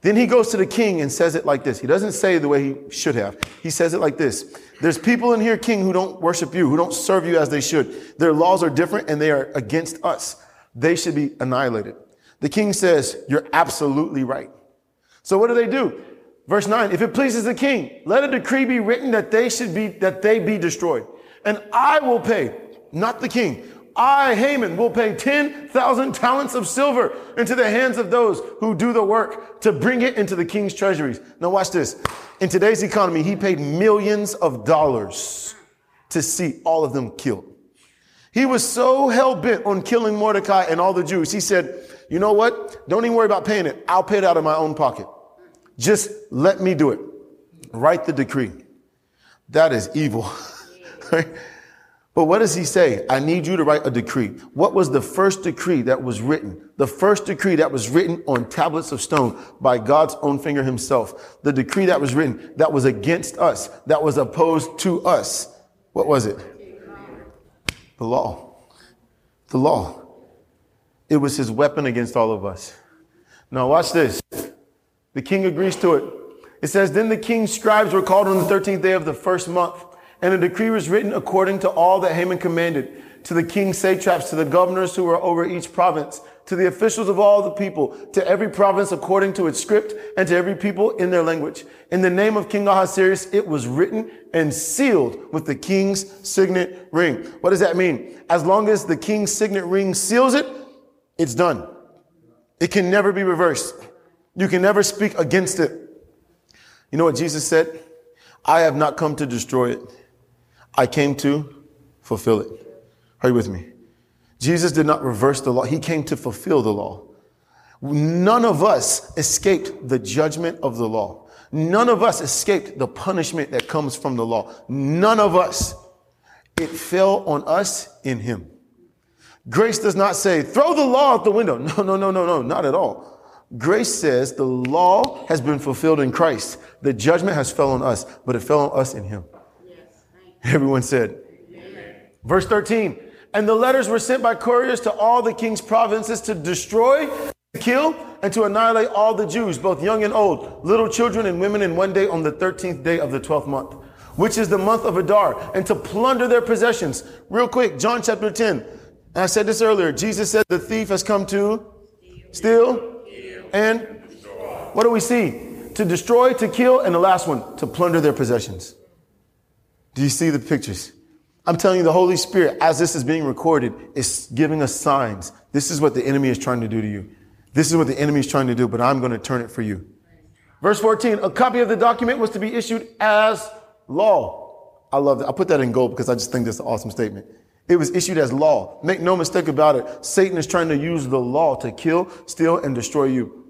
Then he goes to the king and says it like this. He doesn't say the way he should have. He says it like this. There's people in here, king, who don't worship you, who don't serve you as they should. Their laws are different and they are against us. They should be annihilated. The king says, you're absolutely right. So what do they do? Verse 9, if it pleases the king, let a decree be written that they should be, that they be destroyed. And I will pay, not the king. I, Haman, will pay 10,000 talents of silver into the hands of those who do the work to bring it into the king's treasuries. Now watch this. In today's economy, he paid millions of dollars to see all of them killed. He was so hell bent on killing Mordecai and all the Jews. He said, you know what? Don't even worry about paying it. I'll pay it out of my own pocket. Just let me do it. Write the decree. That is evil. but what does he say? I need you to write a decree. What was the first decree that was written? The first decree that was written on tablets of stone by God's own finger himself. The decree that was written that was against us, that was opposed to us. What was it? The law. The law. It was his weapon against all of us. Now watch this. The king agrees to it. It says, Then the king's scribes were called on the 13th day of the first month, and a decree was written according to all that Haman commanded, to the king's satraps, to the governors who were over each province, to the officials of all the people, to every province according to its script, and to every people in their language. In the name of King Ahasuerus, it was written and sealed with the king's signet ring. What does that mean? As long as the king's signet ring seals it, it's done. It can never be reversed. You can never speak against it. You know what Jesus said? I have not come to destroy it. I came to fulfill it. Are you with me? Jesus did not reverse the law. He came to fulfill the law. None of us escaped the judgment of the law. None of us escaped the punishment that comes from the law. None of us. It fell on us in him. Grace does not say, throw the law out the window. No, no, no, no, no, not at all. Grace says the law has been fulfilled in Christ. The judgment has fell on us, but it fell on us in him. Everyone said. Amen. Verse 13. And the letters were sent by couriers to all the king's provinces to destroy, to kill, and to annihilate all the Jews, both young and old, little children and women in one day on the 13th day of the 12th month, which is the month of Adar, and to plunder their possessions. Real quick, John chapter 10. And I said this earlier. Jesus said the thief has come to steal and what do we see? To destroy, to kill, and the last one, to plunder their possessions. Do you see the pictures? I'm telling you, the Holy Spirit, as this is being recorded, is giving us signs. This is what the enemy is trying to do to you. This is what the enemy is trying to do, but I'm going to turn it for you. Verse 14, a copy of the document was to be issued as law. I love that. I put that in gold because I just think that's an awesome statement. It was issued as law. Make no mistake about it. Satan is trying to use the law to kill, steal, and destroy you.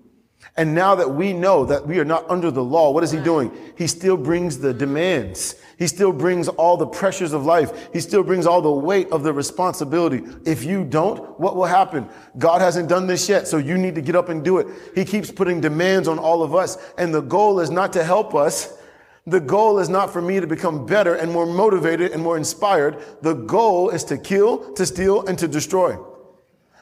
And now that we know that we are not under the law, what is he doing? He still brings the demands. He still brings all the pressures of life. He still brings all the weight of the responsibility. If you don't, what will happen? God hasn't done this yet, so you need to get up and do it. He keeps putting demands on all of us. And the goal is not to help us. The goal is not for me to become better and more motivated and more inspired. The goal is to kill, to steal, and to destroy.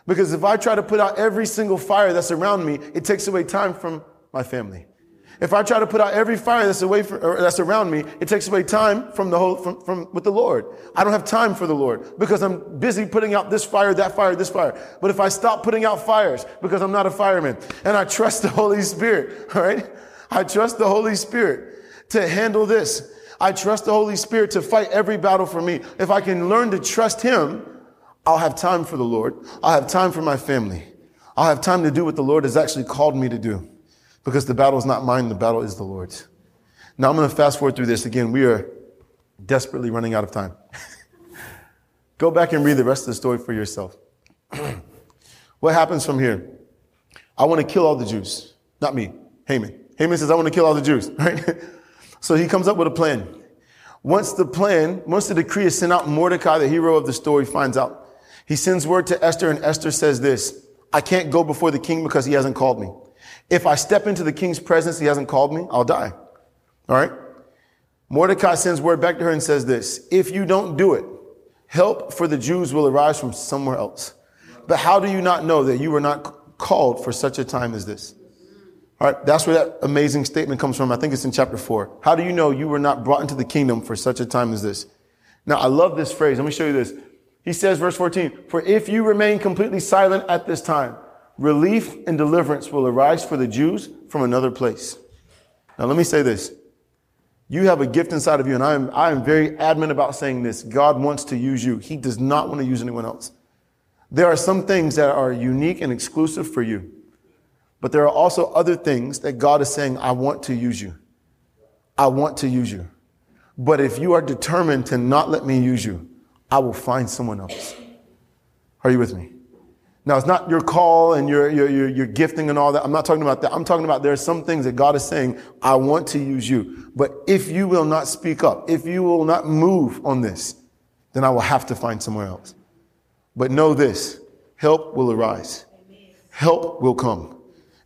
Because if I try to put out every single fire that's around me, it takes away time from my family. If I try to put out every fire that's away from, or that's around me, it takes away time from the whole, from, from, with the Lord. I don't have time for the Lord because I'm busy putting out this fire, that fire, this fire. But if I stop putting out fires because I'm not a fireman and I trust the Holy Spirit, all right? I trust the Holy Spirit to handle this. I trust the Holy Spirit to fight every battle for me. If I can learn to trust Him, I'll have time for the Lord. I'll have time for my family. I'll have time to do what the Lord has actually called me to do because the battle is not mine, the battle is the Lord's. Now I'm going to fast forward through this again. We are desperately running out of time. Go back and read the rest of the story for yourself. what happens from here? I want to kill all the Jews. Not me, Haman. Haman says, I want to kill all the Jews, right? so he comes up with a plan. Once the plan, once the decree is sent out, Mordecai, the hero of the story, finds out. He sends word to Esther, and Esther says this I can't go before the king because he hasn't called me. If I step into the king's presence, he hasn't called me, I'll die. All right? Mordecai sends word back to her and says this If you don't do it, help for the Jews will arise from somewhere else. But how do you not know that you were not called for such a time as this? All right, that's where that amazing statement comes from. I think it's in chapter four. How do you know you were not brought into the kingdom for such a time as this? Now, I love this phrase. Let me show you this. He says, verse 14, for if you remain completely silent at this time, relief and deliverance will arise for the Jews from another place. Now, let me say this. You have a gift inside of you, and I am, I am very adamant about saying this. God wants to use you. He does not want to use anyone else. There are some things that are unique and exclusive for you. But there are also other things that God is saying, I want to use you. I want to use you. But if you are determined to not let me use you, I will find someone else. Are you with me? Now, it's not your call and your, your, your, your, gifting and all that. I'm not talking about that. I'm talking about there are some things that God is saying, I want to use you. But if you will not speak up, if you will not move on this, then I will have to find somewhere else. But know this help will arise, help will come.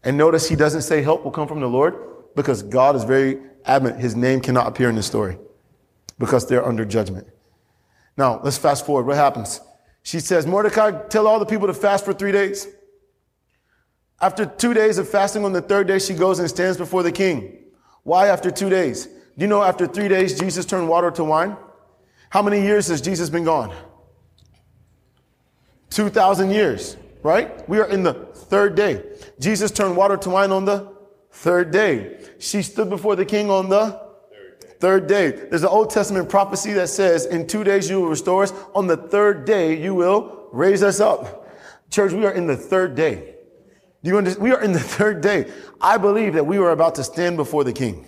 And notice he doesn't say help will come from the Lord because God is very adamant his name cannot appear in the story because they're under judgment. Now, let's fast forward. What happens? She says, Mordecai, tell all the people to fast for three days. After two days of fasting on the third day, she goes and stands before the king. Why after two days? Do you know after three days, Jesus turned water to wine? How many years has Jesus been gone? 2,000 years right? We are in the third day. Jesus turned water to wine on the third day. She stood before the king on the third day. There's an Old Testament prophecy that says, in two days you will restore us. On the third day you will raise us up. Church, we are in the third day. Do you understand? We are in the third day. I believe that we were about to stand before the king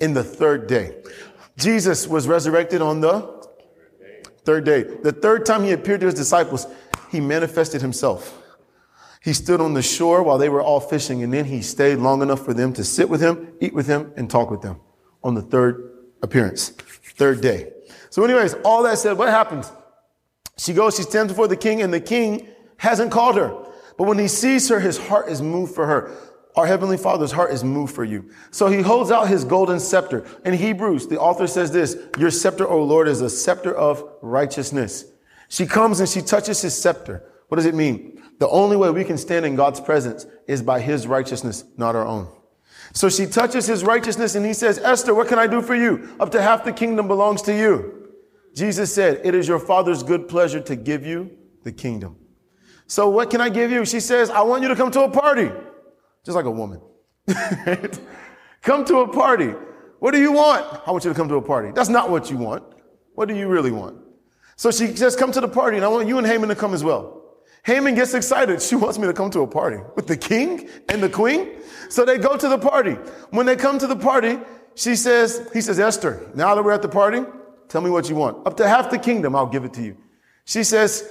in the third day. Jesus was resurrected on the third day. The third time he appeared to his disciples, he manifested himself. He stood on the shore while they were all fishing, and then he stayed long enough for them to sit with him, eat with him, and talk with them on the third appearance, third day. So, anyways, all that said, what happens? She goes, she stands before the king, and the king hasn't called her. But when he sees her, his heart is moved for her. Our Heavenly Father's heart is moved for you. So he holds out his golden scepter. In Hebrews, the author says this, your scepter, O Lord, is a scepter of righteousness. She comes and she touches his scepter. What does it mean? The only way we can stand in God's presence is by his righteousness, not our own. So she touches his righteousness and he says, Esther, what can I do for you? Up to half the kingdom belongs to you. Jesus said, it is your father's good pleasure to give you the kingdom. So what can I give you? She says, I want you to come to a party. Just like a woman. come to a party. What do you want? I want you to come to a party. That's not what you want. What do you really want? So she says, come to the party and I want you and Haman to come as well. Haman gets excited. She wants me to come to a party with the king and the queen. So they go to the party. When they come to the party, she says, he says, Esther, now that we're at the party, tell me what you want. Up to half the kingdom, I'll give it to you. She says,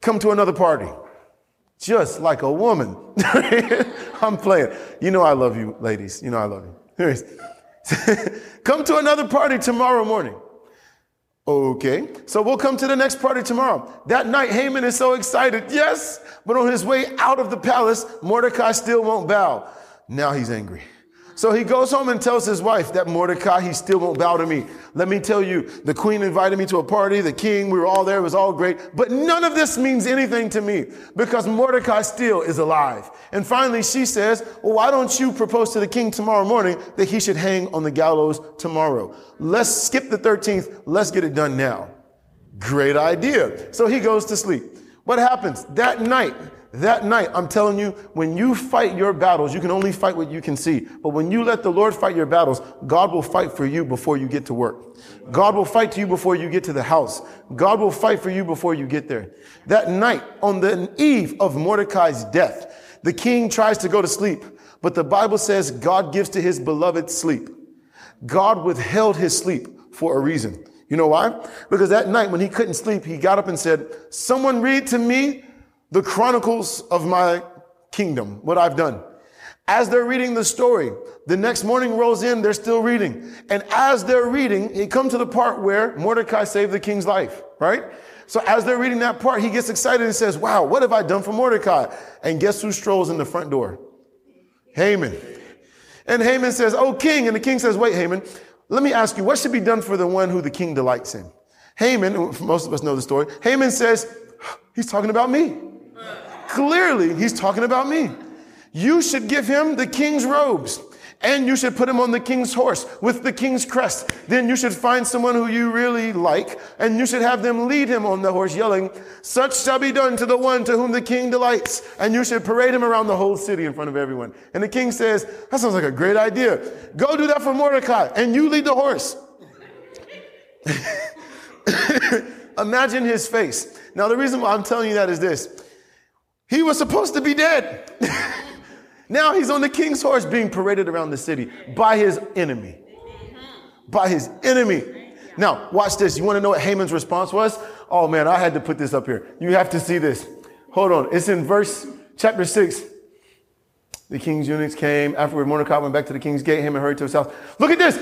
come to another party. Just like a woman. I'm playing. You know I love you, ladies. You know I love you. Come to another party tomorrow morning. Okay, so we'll come to the next party tomorrow. That night, Haman is so excited. Yes, but on his way out of the palace, Mordecai still won't bow. Now he's angry. So he goes home and tells his wife that Mordecai, he still won't bow to me. Let me tell you, the queen invited me to a party, the king, we were all there, it was all great. But none of this means anything to me because Mordecai still is alive. And finally she says, well, why don't you propose to the king tomorrow morning that he should hang on the gallows tomorrow? Let's skip the 13th. Let's get it done now. Great idea. So he goes to sleep. What happens that night? That night, I'm telling you, when you fight your battles, you can only fight what you can see. But when you let the Lord fight your battles, God will fight for you before you get to work. God will fight to you before you get to the house. God will fight for you before you get there. That night, on the eve of Mordecai's death, the king tries to go to sleep, but the Bible says God gives to his beloved sleep. God withheld his sleep for a reason. You know why? Because that night when he couldn't sleep, he got up and said, someone read to me the chronicles of my kingdom, what I've done. As they're reading the story, the next morning rolls in, they're still reading. And as they're reading, he come to the part where Mordecai saved the king's life, right? So as they're reading that part, he gets excited and says, wow, what have I done for Mordecai? And guess who strolls in the front door? Haman. And Haman says, oh, king. And the king says, wait, Haman, let me ask you, what should be done for the one who the king delights in? Haman, most of us know the story. Haman says, he's talking about me. Clearly, he's talking about me. You should give him the king's robes and you should put him on the king's horse with the king's crest. Then you should find someone who you really like and you should have them lead him on the horse yelling, such shall be done to the one to whom the king delights. And you should parade him around the whole city in front of everyone. And the king says, that sounds like a great idea. Go do that for Mordecai and you lead the horse. Imagine his face. Now, the reason why I'm telling you that is this. He was supposed to be dead. now he's on the king's horse being paraded around the city by his enemy. By his enemy. Now, watch this. You want to know what Haman's response was? Oh man, I had to put this up here. You have to see this. Hold on. It's in verse chapter 6. The king's eunuchs came. Afterward, Mordecai went back to the king's gate. Haman hurried to his house. Look at this.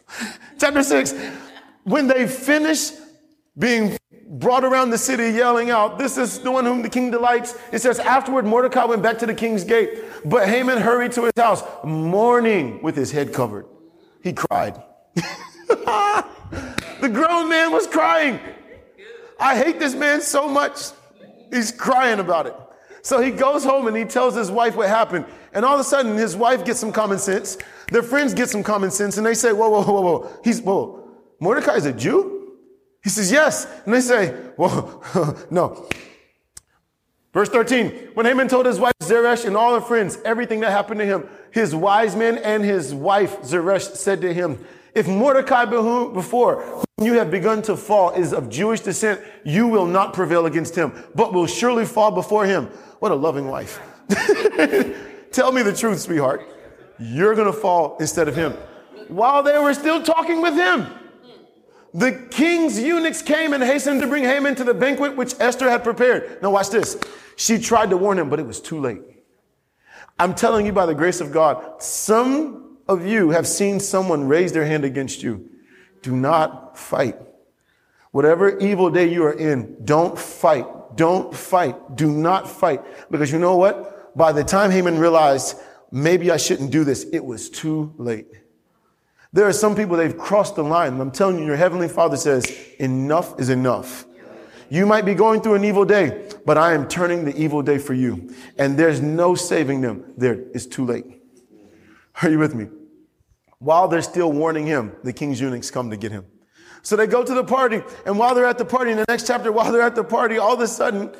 chapter 6. When they finished being brought around the city yelling out, This is the one whom the king delights. It says, Afterward, Mordecai went back to the king's gate, but Haman hurried to his house, mourning with his head covered. He cried. the grown man was crying. I hate this man so much. He's crying about it. So he goes home and he tells his wife what happened. And all of a sudden, his wife gets some common sense. Their friends get some common sense and they say, Whoa, whoa, whoa, whoa. He's, whoa, Mordecai is a Jew? He says, yes. And they say, well, no. Verse 13, when Haman told his wife Zeresh and all her friends everything that happened to him, his wise men and his wife Zeresh said to him, if Mordecai before whom you have begun to fall is of Jewish descent, you will not prevail against him, but will surely fall before him. What a loving wife. Tell me the truth, sweetheart. You're going to fall instead of him. While they were still talking with him, the king's eunuchs came and hastened to bring Haman to the banquet which Esther had prepared. Now, watch this. She tried to warn him, but it was too late. I'm telling you by the grace of God, some of you have seen someone raise their hand against you. Do not fight. Whatever evil day you are in, don't fight. Don't fight. Do not fight. Because you know what? By the time Haman realized, maybe I shouldn't do this, it was too late. There are some people, they've crossed the line. I'm telling you, your heavenly father says, enough is enough. You might be going through an evil day, but I am turning the evil day for you. And there's no saving them. There, it's too late. Are you with me? While they're still warning him, the king's eunuchs come to get him. So they go to the party, and while they're at the party, in the next chapter, while they're at the party, all of a sudden,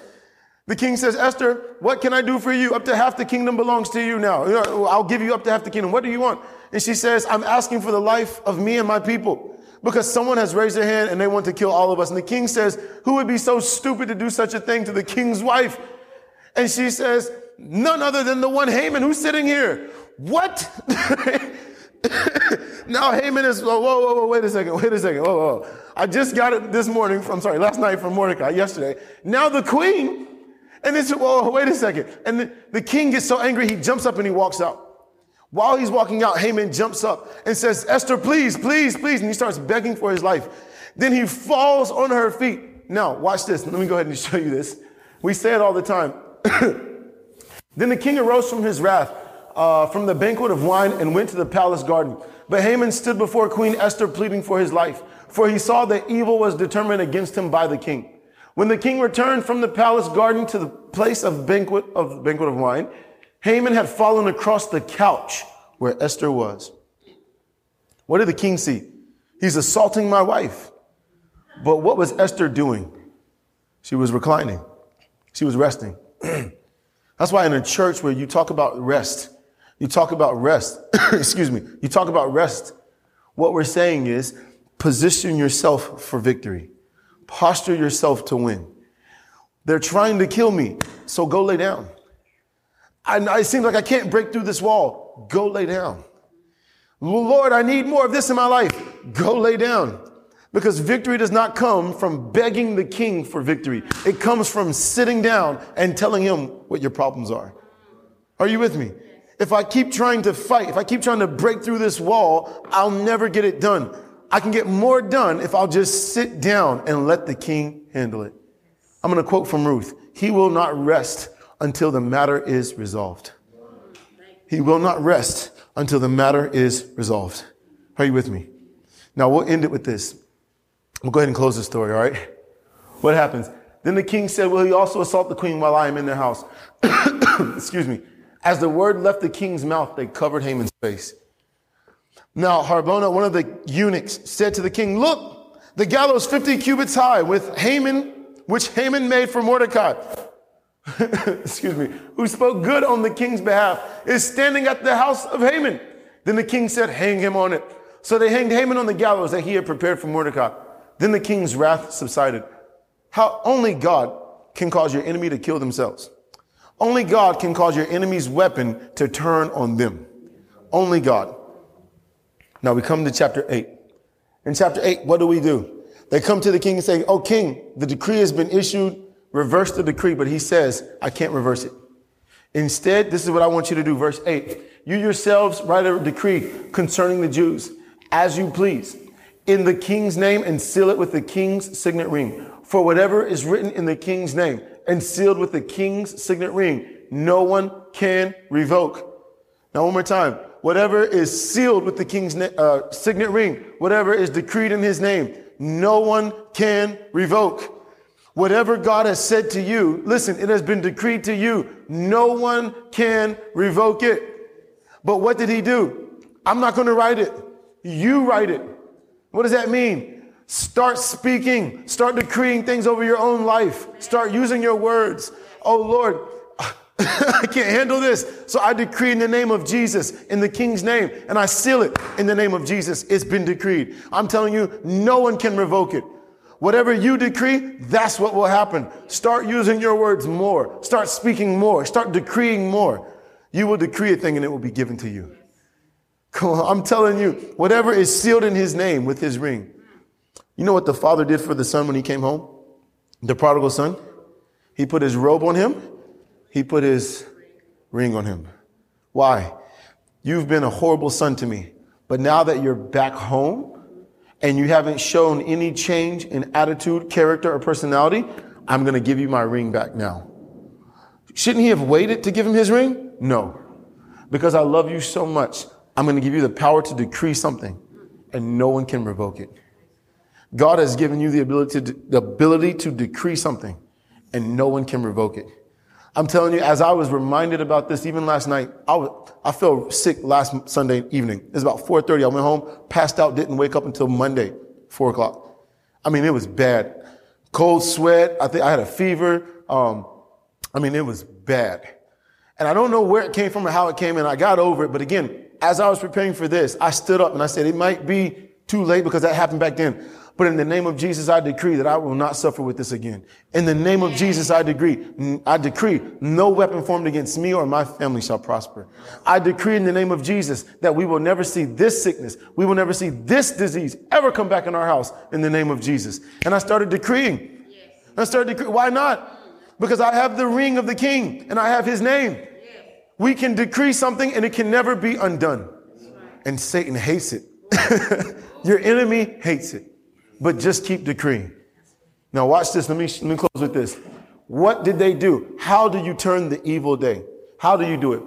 the king says, Esther, what can I do for you? Up to half the kingdom belongs to you now. I'll give you up to half the kingdom. What do you want? And she says, I'm asking for the life of me and my people because someone has raised their hand and they want to kill all of us. And the king says, who would be so stupid to do such a thing to the king's wife? And she says, none other than the one Haman who's sitting here. What? now Haman is, whoa, whoa, whoa, wait a second, wait a second, whoa, whoa. I just got it this morning, from, sorry, last night from Mordecai, yesterday. Now the queen, and it's, whoa, wait a second. And the, the king gets so angry, he jumps up and he walks out. While he's walking out, Haman jumps up and says, Esther, please, please, please. And he starts begging for his life. Then he falls on her feet. Now, watch this. Let me go ahead and show you this. We say it all the time. then the king arose from his wrath. uh, from the banquet of wine and went to the palace garden. But Haman stood before Queen Esther pleading for his life, for he saw that evil was determined against him by the king. When the king returned from the palace garden to the place of banquet of banquet of wine, Haman had fallen across the couch where Esther was. What did the king see? He's assaulting my wife. But what was Esther doing? She was reclining. She was resting. That's why in a church where you talk about rest, you talk about rest, excuse me, you talk about rest. What we're saying is position yourself for victory. Posture yourself to win. They're trying to kill me, so go lay down. I, it seems like I can't break through this wall. Go lay down. Lord, I need more of this in my life. Go lay down. Because victory does not come from begging the king for victory. It comes from sitting down and telling him what your problems are. Are you with me? If I keep trying to fight, if I keep trying to break through this wall, I'll never get it done. I can get more done if I'll just sit down and let the king handle it. I'm going to quote from Ruth. He will not rest until the matter is resolved. He will not rest until the matter is resolved. Are you with me? Now we'll end it with this. We'll go ahead and close the story, all right? What happens? Then the king said, Will he also assault the queen while I am in their house? Excuse me. As the word left the king's mouth, they covered Haman's face. Now, Harbona, one of the eunuchs, said to the king, Look, the gallows 50 cubits high with Haman, which Haman made for Mordecai. Excuse me, who spoke good on the king's behalf, is standing at the house of Haman. Then the king said, Hang him on it. So they hanged Haman on the gallows that he had prepared for Mordecai. Then the king's wrath subsided. How only God can cause your enemy to kill themselves. Only God can cause your enemy's weapon to turn on them. Only God. Now we come to chapter 8. In chapter 8, what do we do? They come to the king and say, Oh, king, the decree has been issued. Reverse the decree. But he says, I can't reverse it. Instead, this is what I want you to do. Verse 8. You yourselves write a decree concerning the Jews as you please in the king's name and seal it with the king's signet ring. For whatever is written in the king's name and sealed with the king's signet ring, no one can revoke. Now, one more time whatever is sealed with the king's uh, signet ring, whatever is decreed in his name, no one can revoke. Whatever God has said to you, listen, it has been decreed to you. No one can revoke it. But what did he do? I'm not going to write it. You write it. What does that mean? Start speaking. Start decreeing things over your own life. Start using your words. Oh Lord, I can't handle this. So I decree in the name of Jesus, in the King's name, and I seal it in the name of Jesus. It's been decreed. I'm telling you, no one can revoke it. Whatever you decree, that's what will happen. Start using your words more. Start speaking more. Start decreeing more. You will decree a thing and it will be given to you. Come on, I'm telling you, whatever is sealed in his name with his ring. You know what the father did for the son when he came home? The prodigal son? He put his robe on him he put his ring on him. Why? You've been a horrible son to me. But now that you're back home and you haven't shown any change in attitude, character, or personality, I'm going to give you my ring back now. Shouldn't he have waited to give him his ring? No. Because I love you so much, I'm going to give you the power to decree something and no one can revoke it. God has given you the ability to, the ability to decree something and no one can revoke it. I'm telling you, as I was reminded about this even last night, I, was, I felt sick last Sunday evening. It was about 4.30. I went home, passed out, didn't wake up until Monday, 4 o'clock. I mean, it was bad. Cold sweat. I think I had a fever. Um, I mean, it was bad. And I don't know where it came from or how it came in. I got over it. But again, as I was preparing for this, I stood up and I said, it might be too late because that happened back then. But in the name of Jesus, I decree that I will not suffer with this again. In the name of Jesus, I decree, I decree no weapon formed against me or my family shall prosper. I decree in the name of Jesus that we will never see this sickness. We will never see this disease ever come back in our house in the name of Jesus. And I started decreeing. I started decreeing. Why not? Because I have the ring of the king and I have his name. We can decree something and it can never be undone. And Satan hates it. Your enemy hates it but just keep decreeing. Now watch this. Let me, let me close with this. What did they do? How do you turn the evil day? How do you do it?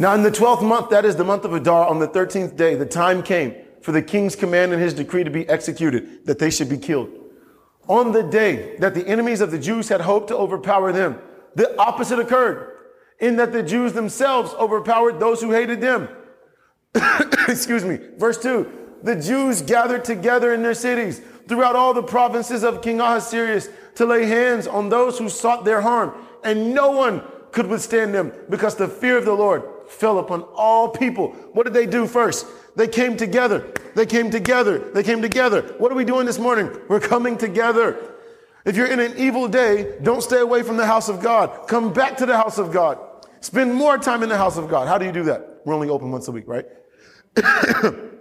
Now, in the 12th month, that is the month of Adar, on the 13th day, the time came for the king's command and his decree to be executed, that they should be killed. On the day that the enemies of the Jews had hoped to overpower them, the opposite occurred, in that the Jews themselves overpowered those who hated them. Excuse me. Verse 2 The Jews gathered together in their cities throughout all the provinces of King Ahasuerus to lay hands on those who sought their harm, and no one could withstand them because the fear of the Lord fell upon all people. What did they do first? They came together. They came together. They came together. What are we doing this morning? We're coming together. If you're in an evil day, don't stay away from the house of God. Come back to the house of God. Spend more time in the house of God. How do you do that? We're only open once a week, right?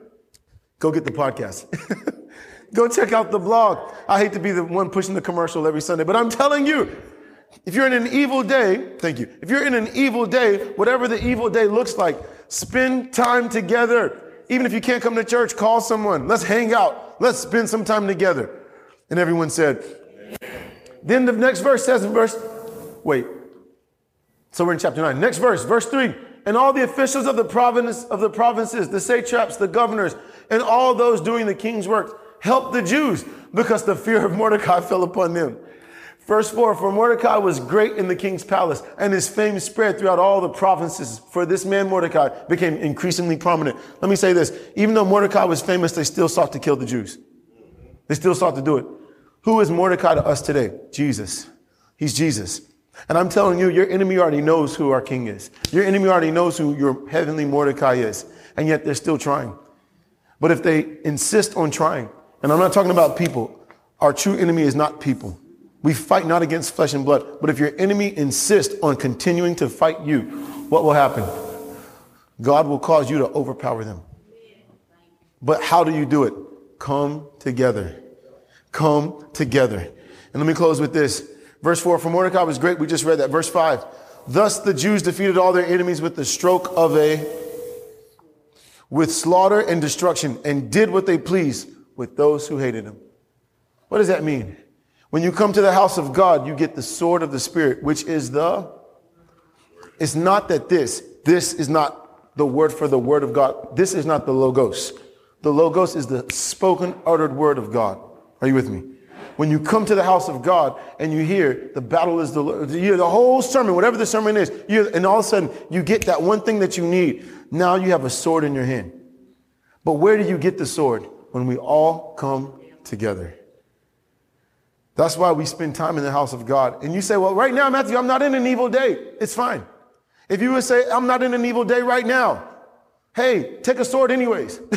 Go get the podcast. Go check out the blog. I hate to be the one pushing the commercial every Sunday, but I'm telling you, if you're in an evil day, thank you. If you're in an evil day, whatever the evil day looks like, spend time together. Even if you can't come to church, call someone. Let's hang out. Let's spend some time together. And everyone said, then the next verse says in verse, wait. So we're in chapter 9. Next verse, verse 3. And all the officials of the province of the provinces, the satraps, the governors, and all those doing the king's work helped the Jews because the fear of Mordecai fell upon them. Verse 4 For Mordecai was great in the king's palace, and his fame spread throughout all the provinces. For this man Mordecai became increasingly prominent. Let me say this even though Mordecai was famous, they still sought to kill the Jews. They still sought to do it. Who is Mordecai to us today? Jesus. He's Jesus. And I'm telling you, your enemy already knows who our king is. Your enemy already knows who your heavenly Mordecai is. And yet they're still trying. But if they insist on trying, and I'm not talking about people, our true enemy is not people. We fight not against flesh and blood. But if your enemy insists on continuing to fight you, what will happen? God will cause you to overpower them. But how do you do it? Come together. Come together. And let me close with this. Verse 4 For Mordecai was great. We just read that. Verse 5 Thus the Jews defeated all their enemies with the stroke of a, with slaughter and destruction, and did what they pleased with those who hated them. What does that mean? When you come to the house of God, you get the sword of the Spirit, which is the. It's not that this, this is not the word for the word of God. This is not the Logos. The Logos is the spoken, uttered word of God. Are you with me? When you come to the house of God and you hear the battle is the you hear the whole sermon, whatever the sermon is, you, and all of a sudden you get that one thing that you need. Now you have a sword in your hand. But where do you get the sword? When we all come together. That's why we spend time in the house of God. And you say, well, right now, Matthew, I'm not in an evil day. It's fine. If you would say, I'm not in an evil day right now, hey, take a sword anyways.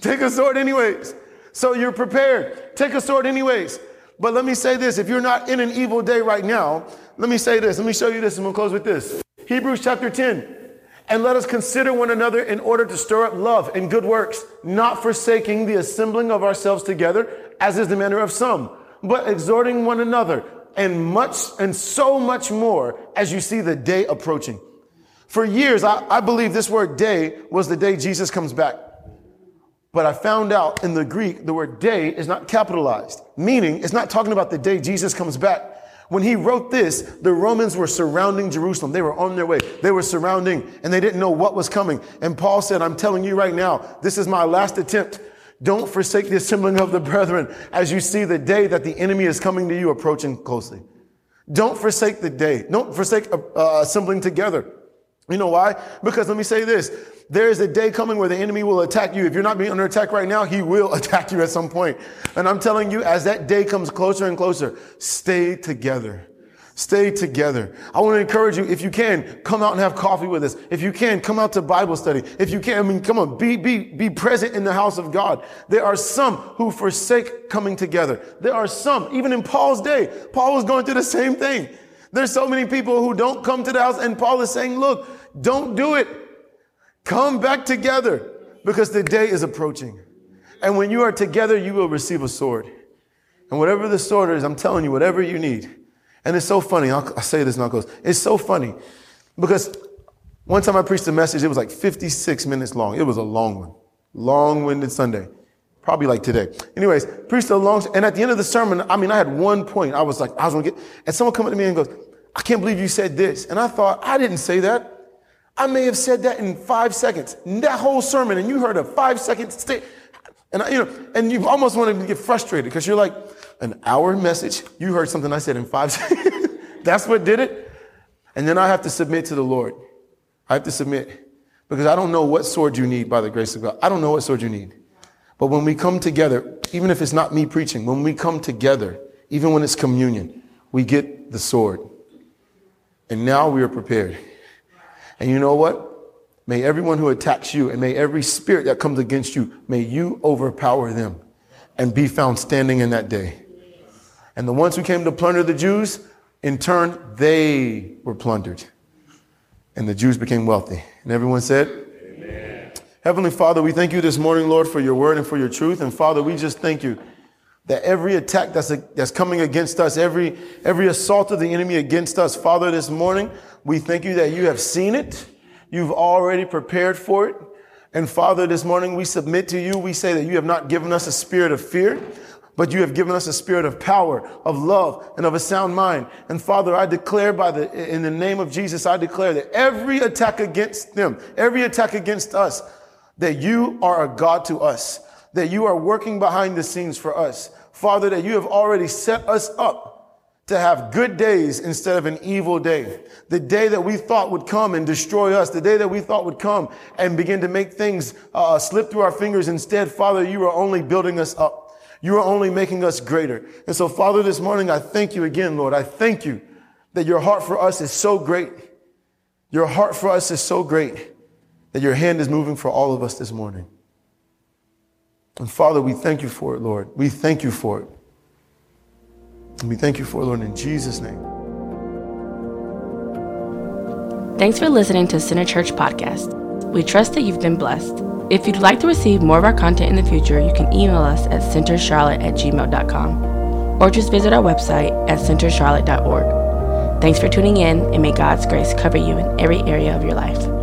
take a sword anyways. So you're prepared. Take a sword anyways. But let me say this if you're not in an evil day right now, let me say this. Let me show you this and we'll close with this. Hebrews chapter 10. And let us consider one another in order to stir up love and good works, not forsaking the assembling of ourselves together, as is the manner of some, but exhorting one another, and much and so much more as you see the day approaching. For years, I, I believe this word day was the day Jesus comes back. But I found out in the Greek, the word day is not capitalized, meaning it's not talking about the day Jesus comes back. When he wrote this, the Romans were surrounding Jerusalem. They were on their way. They were surrounding and they didn't know what was coming. And Paul said, I'm telling you right now, this is my last attempt. Don't forsake the assembling of the brethren as you see the day that the enemy is coming to you approaching closely. Don't forsake the day. Don't forsake uh, uh assembling together. You know why? Because let me say this. There is a day coming where the enemy will attack you. If you're not being under attack right now, he will attack you at some point. And I'm telling you, as that day comes closer and closer, stay together. Stay together. I want to encourage you, if you can, come out and have coffee with us. If you can, come out to Bible study. If you can, I mean, come on, be, be, be present in the house of God. There are some who forsake coming together. There are some, even in Paul's day, Paul was going through the same thing. There's so many people who don't come to the house, and Paul is saying, look, don't do it. Come back together because the day is approaching. And when you are together, you will receive a sword. And whatever the sword is, I'm telling you, whatever you need. And it's so funny. I'll, I'll say this and I'll close. It's so funny because one time I preached a message, it was like 56 minutes long. It was a long one. Long winded Sunday. Probably like today. Anyways, preached a long, and at the end of the sermon, I mean, I had one point. I was like, I was gonna get, and someone come up to me and goes, I can't believe you said this. And I thought, I didn't say that. I may have said that in five seconds. That whole sermon, and you heard a five second state. And I, you know, and you almost want to get frustrated because you're like, an hour message, you heard something I said in five seconds. That's what did it. And then I have to submit to the Lord. I have to submit because I don't know what sword you need by the grace of God. I don't know what sword you need. But when we come together, even if it's not me preaching, when we come together, even when it's communion, we get the sword. And now we are prepared. And you know what? May everyone who attacks you and may every spirit that comes against you, may you overpower them and be found standing in that day. And the ones who came to plunder the Jews, in turn, they were plundered. And the Jews became wealthy. And everyone said. Heavenly Father, we thank you this morning, Lord, for your word and for your truth. And Father, we just thank you that every attack that's, a, that's coming against us, every, every assault of the enemy against us, Father, this morning, we thank you that you have seen it. You've already prepared for it. And Father, this morning we submit to you. We say that you have not given us a spirit of fear, but you have given us a spirit of power, of love, and of a sound mind. And Father, I declare by the, in the name of Jesus, I declare that every attack against them, every attack against us, that you are a God to us, that you are working behind the scenes for us. Father, that you have already set us up to have good days instead of an evil day. The day that we thought would come and destroy us, the day that we thought would come and begin to make things uh, slip through our fingers. Instead, Father, you are only building us up. You are only making us greater. And so, Father, this morning, I thank you again, Lord. I thank you that your heart for us is so great. Your heart for us is so great that your hand is moving for all of us this morning. And Father, we thank you for it, Lord. We thank you for it. And we thank you for it, Lord, in Jesus' name. Thanks for listening to Center Church Podcast. We trust that you've been blessed. If you'd like to receive more of our content in the future, you can email us at centercharlotte at gmail.com or just visit our website at centercharlotte.org. Thanks for tuning in, and may God's grace cover you in every area of your life.